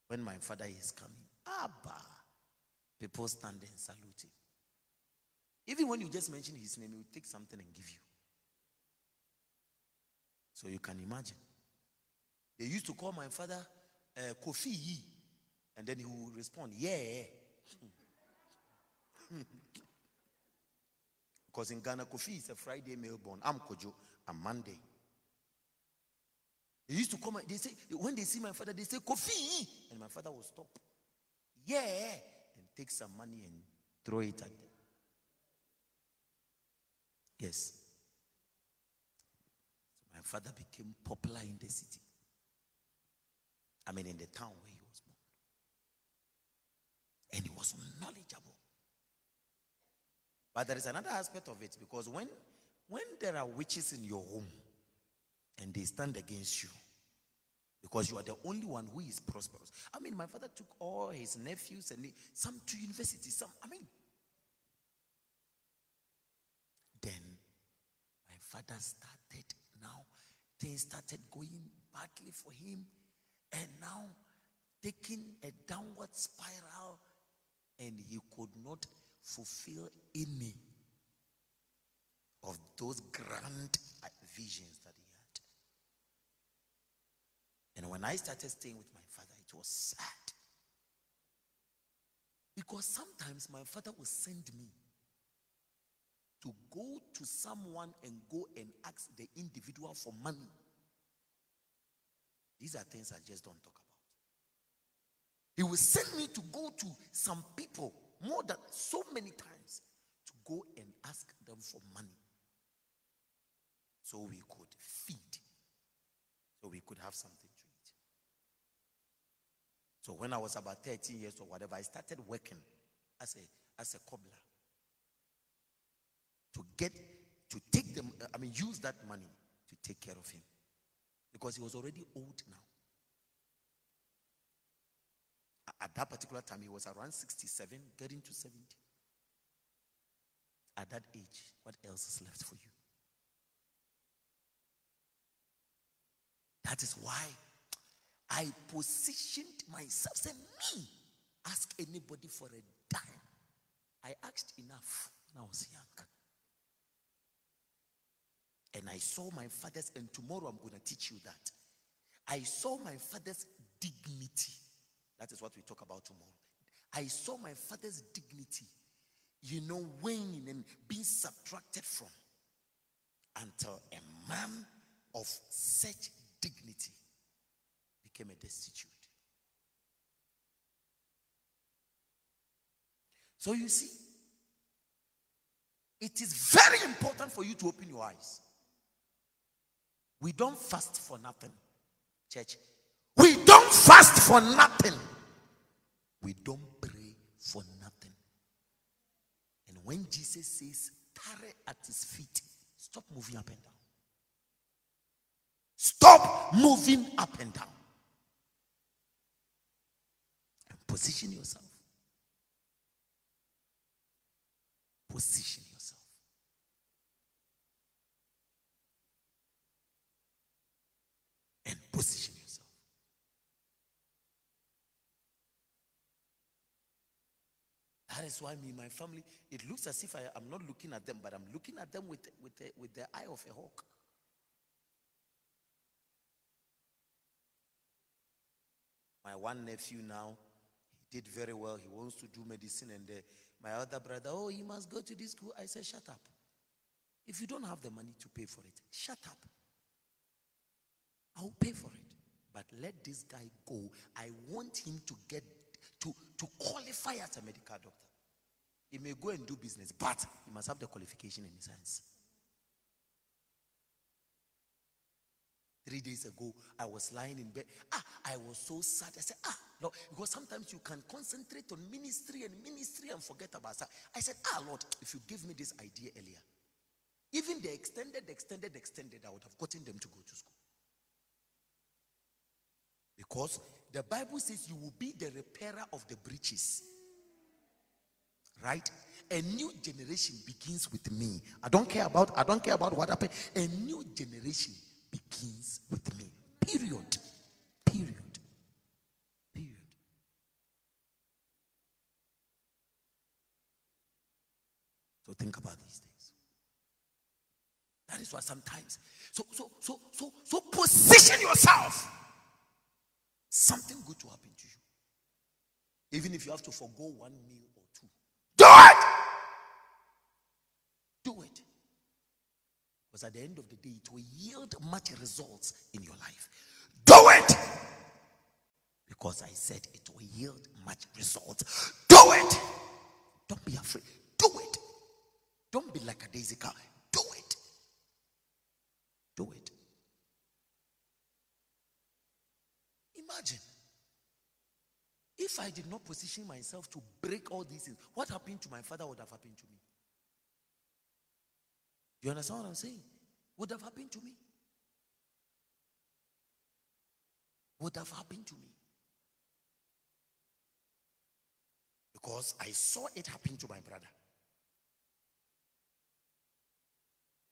When my father is coming, Abba, people stand and salute him. Even when you just mention his name, he will take something and give you. So you can imagine. They used to call my father uh, Kofi and then he will respond, Yeah. Because in Ghana, Kofi is a Friday male born. I'm Kojo. I'm Monday. They used to come, they say, when they see my father, they say, Kofi. And my father will stop. Yeah. And take some money and throw it at them. Yes. So my father became popular in the city. I mean, in the town where he was born. And he was knowledgeable. But there is another aspect of it because when, when there are witches in your home and they stand against you, because you are the only one who is prosperous. I mean, my father took all his nephews and some to university. Some, I mean, then my father started now, things started going badly for him, and now taking a downward spiral, and he could not fulfill any of those grand visions that he had. And when I started staying with my father, it was sad. Because sometimes my father would send me to go to someone and go and ask the individual for money. These are things I just don't talk about. He will send me to go to some people more than so many times to go and ask them for money so we could feed, so we could have something to eat. So when I was about 13 years or whatever, I started working as a, as a cobbler to get, to take them, uh, I mean, use that money to take care of him because he was already old now. At that particular time, he was around 67, getting to 70. At that age, what else is left for you? That is why I positioned myself. Say, me, ask anybody for a dime. I asked enough when I was young. And I saw my father's, and tomorrow I'm going to teach you that. I saw my father's dignity. That is what we talk about tomorrow. I saw my father's dignity, you know, waning and being subtracted from. until a man of such dignity became a destitute. So you see, it is very important for you to open your eyes. We don't fast for nothing, church. We don't fast for nothing. We don't pray for nothing. And when Jesus says, tarry at his feet, stop moving up and down. Stop moving up and down. And position yourself. Position yourself. And position yourself. That is why me, my family, it looks as if I am not looking at them, but I'm looking at them with, with, the, with the eye of a hawk. My one nephew now, he did very well. He wants to do medicine. And uh, my other brother, oh, he must go to this school. I said, shut up. If you don't have the money to pay for it, shut up. I'll pay for it. But let this guy go. I want him to get to, to qualify as a medical doctor. He may go and do business, but he must have the qualification in his hands. Three days ago, I was lying in bed. Ah, I was so sad. I said, Ah, Lord, because sometimes you can concentrate on ministry and ministry and forget about that. I said, Ah, Lord, if you give me this idea earlier, even the extended, extended, extended, I would have gotten them to go to school. Because the Bible says you will be the repairer of the breaches. Right? A new generation begins with me. I don't care about I don't care about what happened. A new generation begins with me. Period. Period. Period. So think about these things. That is why sometimes. So so so so so position yourself. Something good to happen to you. Even if you have to forego one meal or two. Do it! Do it. Because at the end of the day, it will yield much results in your life. Do it! Because I said it will yield much results. Do it! Don't be afraid. Do it. Don't be like a daisy cow. Do it. Do it. Imagine if I did not position myself to break all these things, what happened to my father would have happened to me. You understand what I'm saying? Would have happened to me. Would have happened to me. Because I saw it happen to my brother.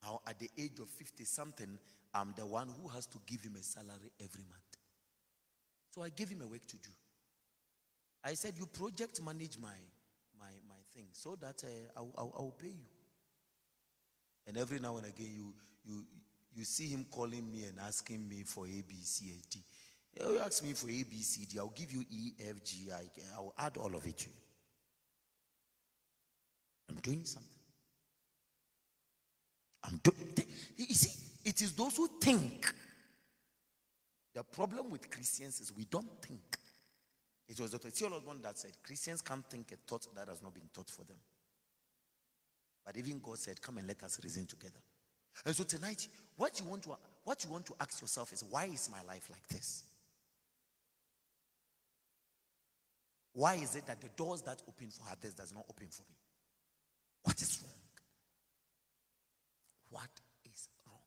Now, at the age of 50 something, I'm the one who has to give him a salary every month. So I gave him a work to do. I said, You project manage my, my, my thing so that uh, I'll, I'll, I'll pay you. And every now and again, you, you, you see him calling me and asking me for A, B, C, and D. You ask me for A, B, C, D. I'll give you E, F, G. I, I'll add all of it to you. I'm doing something. I'm doing. You see, it is those who think. The problem with Christians is we don't think. It was Dr. Theologian one that said Christians can't think a thought that has not been taught for them. But even God said, Come and let us reason together. And so tonight, what you want to what you want to ask yourself is why is my life like this? Why is it that the doors that open for others does not open for me? What is wrong? What is wrong?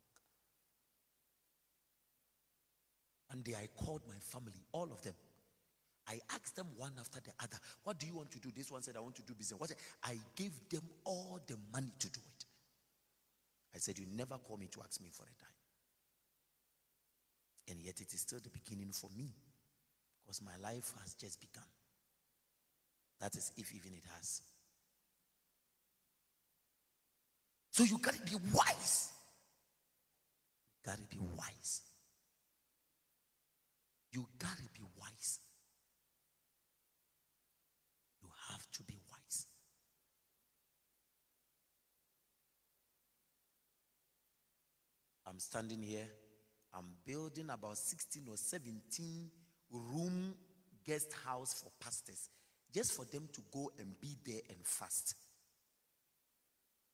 Day I called my family, all of them. I asked them one after the other, What do you want to do? This one said, I want to do business. What? I gave them all the money to do it. I said, You never call me to ask me for a dime. And yet it is still the beginning for me because my life has just begun. That is, if even it has. So you got to be wise. You got to be wise. You got to be wise. You have to be wise. I'm standing here. I'm building about 16 or 17 room guest house for pastors, just for them to go and be there and fast.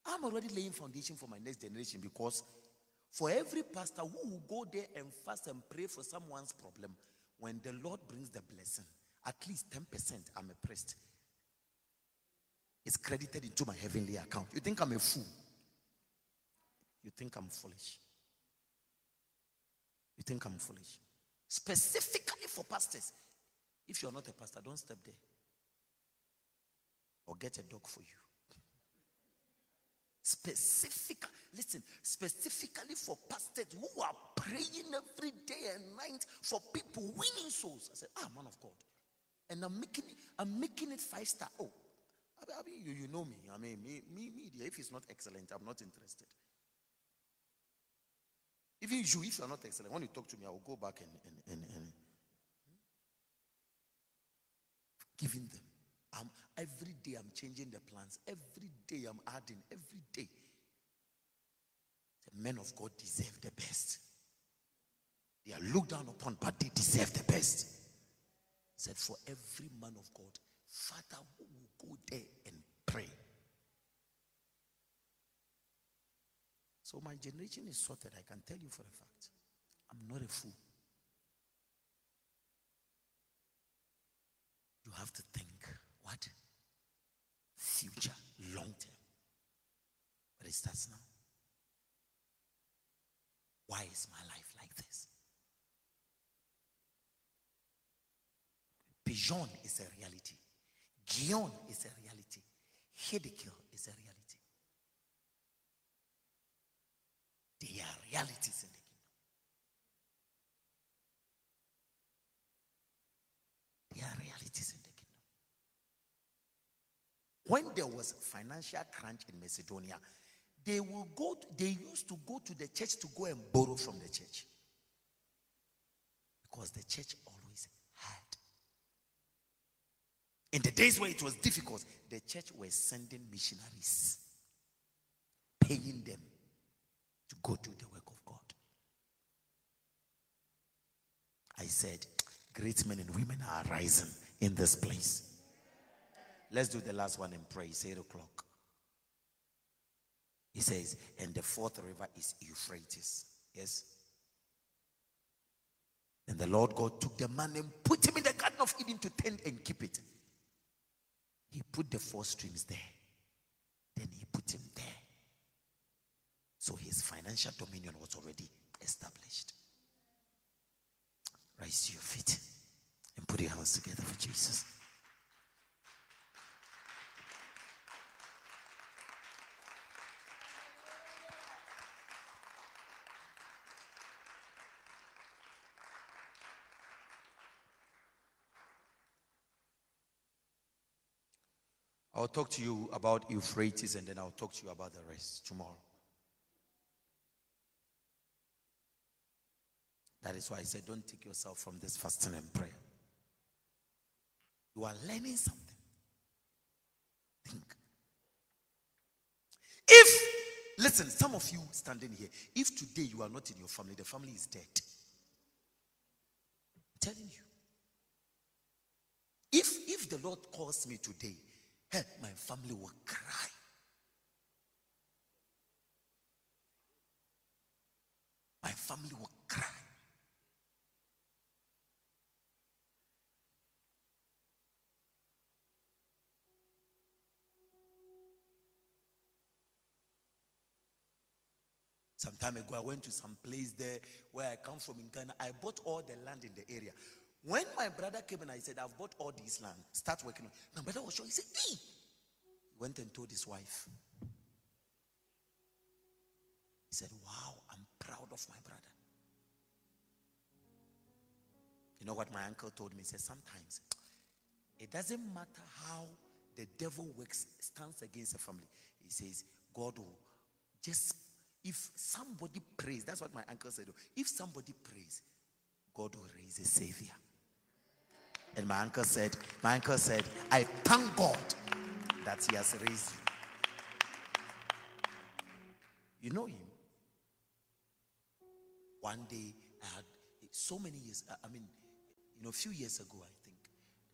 I'm already laying foundation for my next generation because for every pastor who will go there and fast and pray for someone's problem, when the Lord brings the blessing, at least 10% I'm a priest. It's credited into my heavenly account. You think I'm a fool? You think I'm foolish? You think I'm foolish? Specifically for pastors. If you're not a pastor, don't step there. Or get a dog for you. Specific, listen, specifically for pastors who are praying every day and night for people winning souls. I said, ah, man of God. And I'm making it, I'm making it five star. Oh, I mean, you, you know me. I mean, me, me, media, if it's not excellent, I'm not interested. Even you, if you're not excellent, when you talk to me, I will go back and, and, and, and giving them. I'm, every day I'm changing the plans. Every day I'm adding. Every day. The men of God deserve the best. They are looked down upon, but they deserve the best. Said for every man of God, Father who will go there and pray. So my generation is sorted. I can tell you for a fact. I'm not a fool. You have to think what? Future, long term. But it starts now. Why is my life like this? Pishon is a reality. Gihon is a reality. Hiddekel is a reality. They are realities in the kingdom. They are realities in the kingdom. When there was financial crunch in Macedonia, they will go, to, they used to go to the church to go and borrow from the church. Because the church always had. In the days where it was difficult, the church was sending missionaries, paying them to go do the work of God. I said, great men and women are rising in this place. Let's do the last one and pray. It's 8 o'clock. He says, and the fourth river is Euphrates. Yes? And the Lord God took the man and put him in the Garden of Eden to tend and keep it. He put the four streams there. Then he put him there. So his financial dominion was already established. Rise to your feet and put your hands together for Jesus. I'll talk to you about Euphrates and then I'll talk to you about the rest tomorrow. That is why I said, don't take yourself from this fasting and prayer. You are learning something. Think. If, listen, some of you standing here, if today you are not in your family, the family is dead. I'm telling you. If if the Lord calls me today hey, my family will cry. My family will cry. Some time ago, I went to some place there where I come from in Ghana. I bought all the land in the area. When my brother came and I said, I've bought all this land, start working on it. My brother was sure. He said, hey. He went and told his wife. He said, Wow, I'm proud of my brother. You know what my uncle told me? He said, Sometimes it doesn't matter how the devil works, stands against a family. He says, God will just, if somebody prays, that's what my uncle said. If somebody prays, God will raise a savior. And my uncle said, my uncle said, I thank God that he has raised you. You know him. One day, I had so many years, I mean, you know, a few years ago, I think,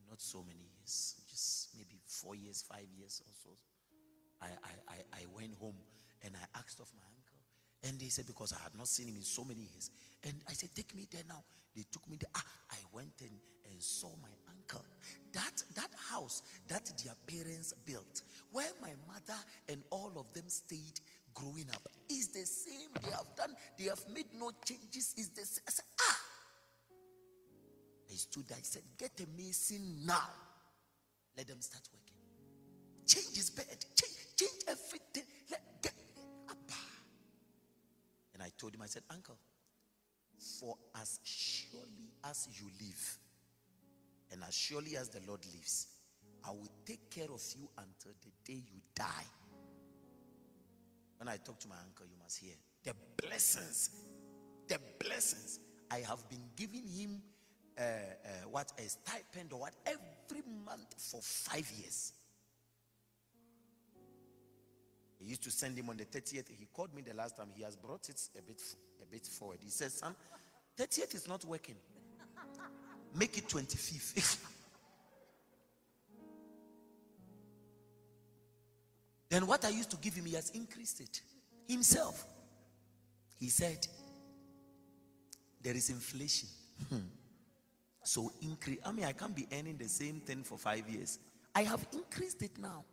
not so many years, just maybe four years, five years or so, I, I, I, I went home and I asked of my uncle. And they said, because I had not seen him in so many years. And I said, take me there now. They took me there. Ah, I went and, and saw my uncle. That, that house that their parents built, where my mother and all of them stayed growing up, is the same. They have done, they have made no changes. Is the same. I said, ah. I stood there. I said, get a mason now. Let them start working. Change his bed. Change, him, I said, Uncle, for as surely as you live, and as surely as the Lord lives, I will take care of you until the day you die. When I talk to my uncle, you must hear the blessings, the blessings. I have been giving him uh, uh, what a stipend or what every month for five years. He used to send him on the 30th. He called me the last time. He has brought it a bit, a bit forward. He says, Son, 30th is not working. Make it 25th. then what I used to give him, he has increased it himself. He said, There is inflation. Hmm. So increase. I mean, I can't be earning the same thing for five years. I have increased it now.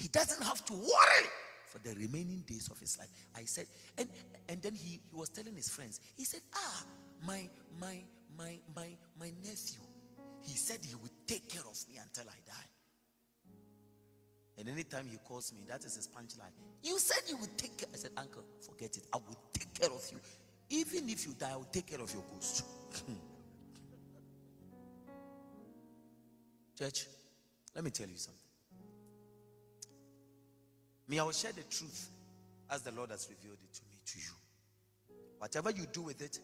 He doesn't have to worry for the remaining days of his life. I said, and and then he, he was telling his friends, he said, Ah, my my my my my nephew, he said he would take care of me until I die. And anytime he calls me, that is his punchline. You said you would take care. I said, Uncle, forget it. I will take care of you. Even if you die, I will take care of your ghost. Church, let me tell you something. Me, I will share the truth as the Lord has revealed it to me, to you. Whatever you do with it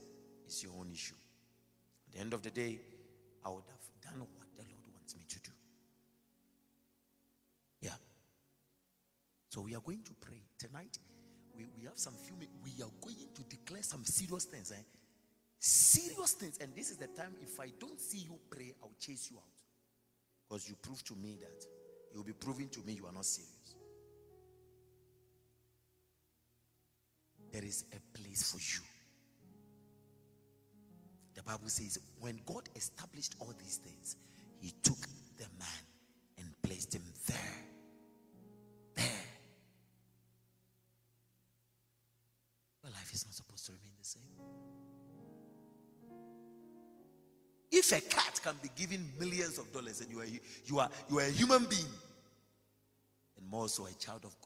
is your own issue. At the end of the day, I would have done what the Lord wants me to do. Yeah. So we are going to pray tonight. We, we have some few We are going to declare some serious things. Eh? Serious things. And this is the time, if I don't see you pray, I'll chase you out. Because you prove to me that you'll be proving to me you are not serious. There is a place for you. The Bible says, when God established all these things, He took the man and placed him there. There. Your life is not supposed to remain the same. If a cat can be given millions of dollars and you are you are you are a human being, and more so a child of God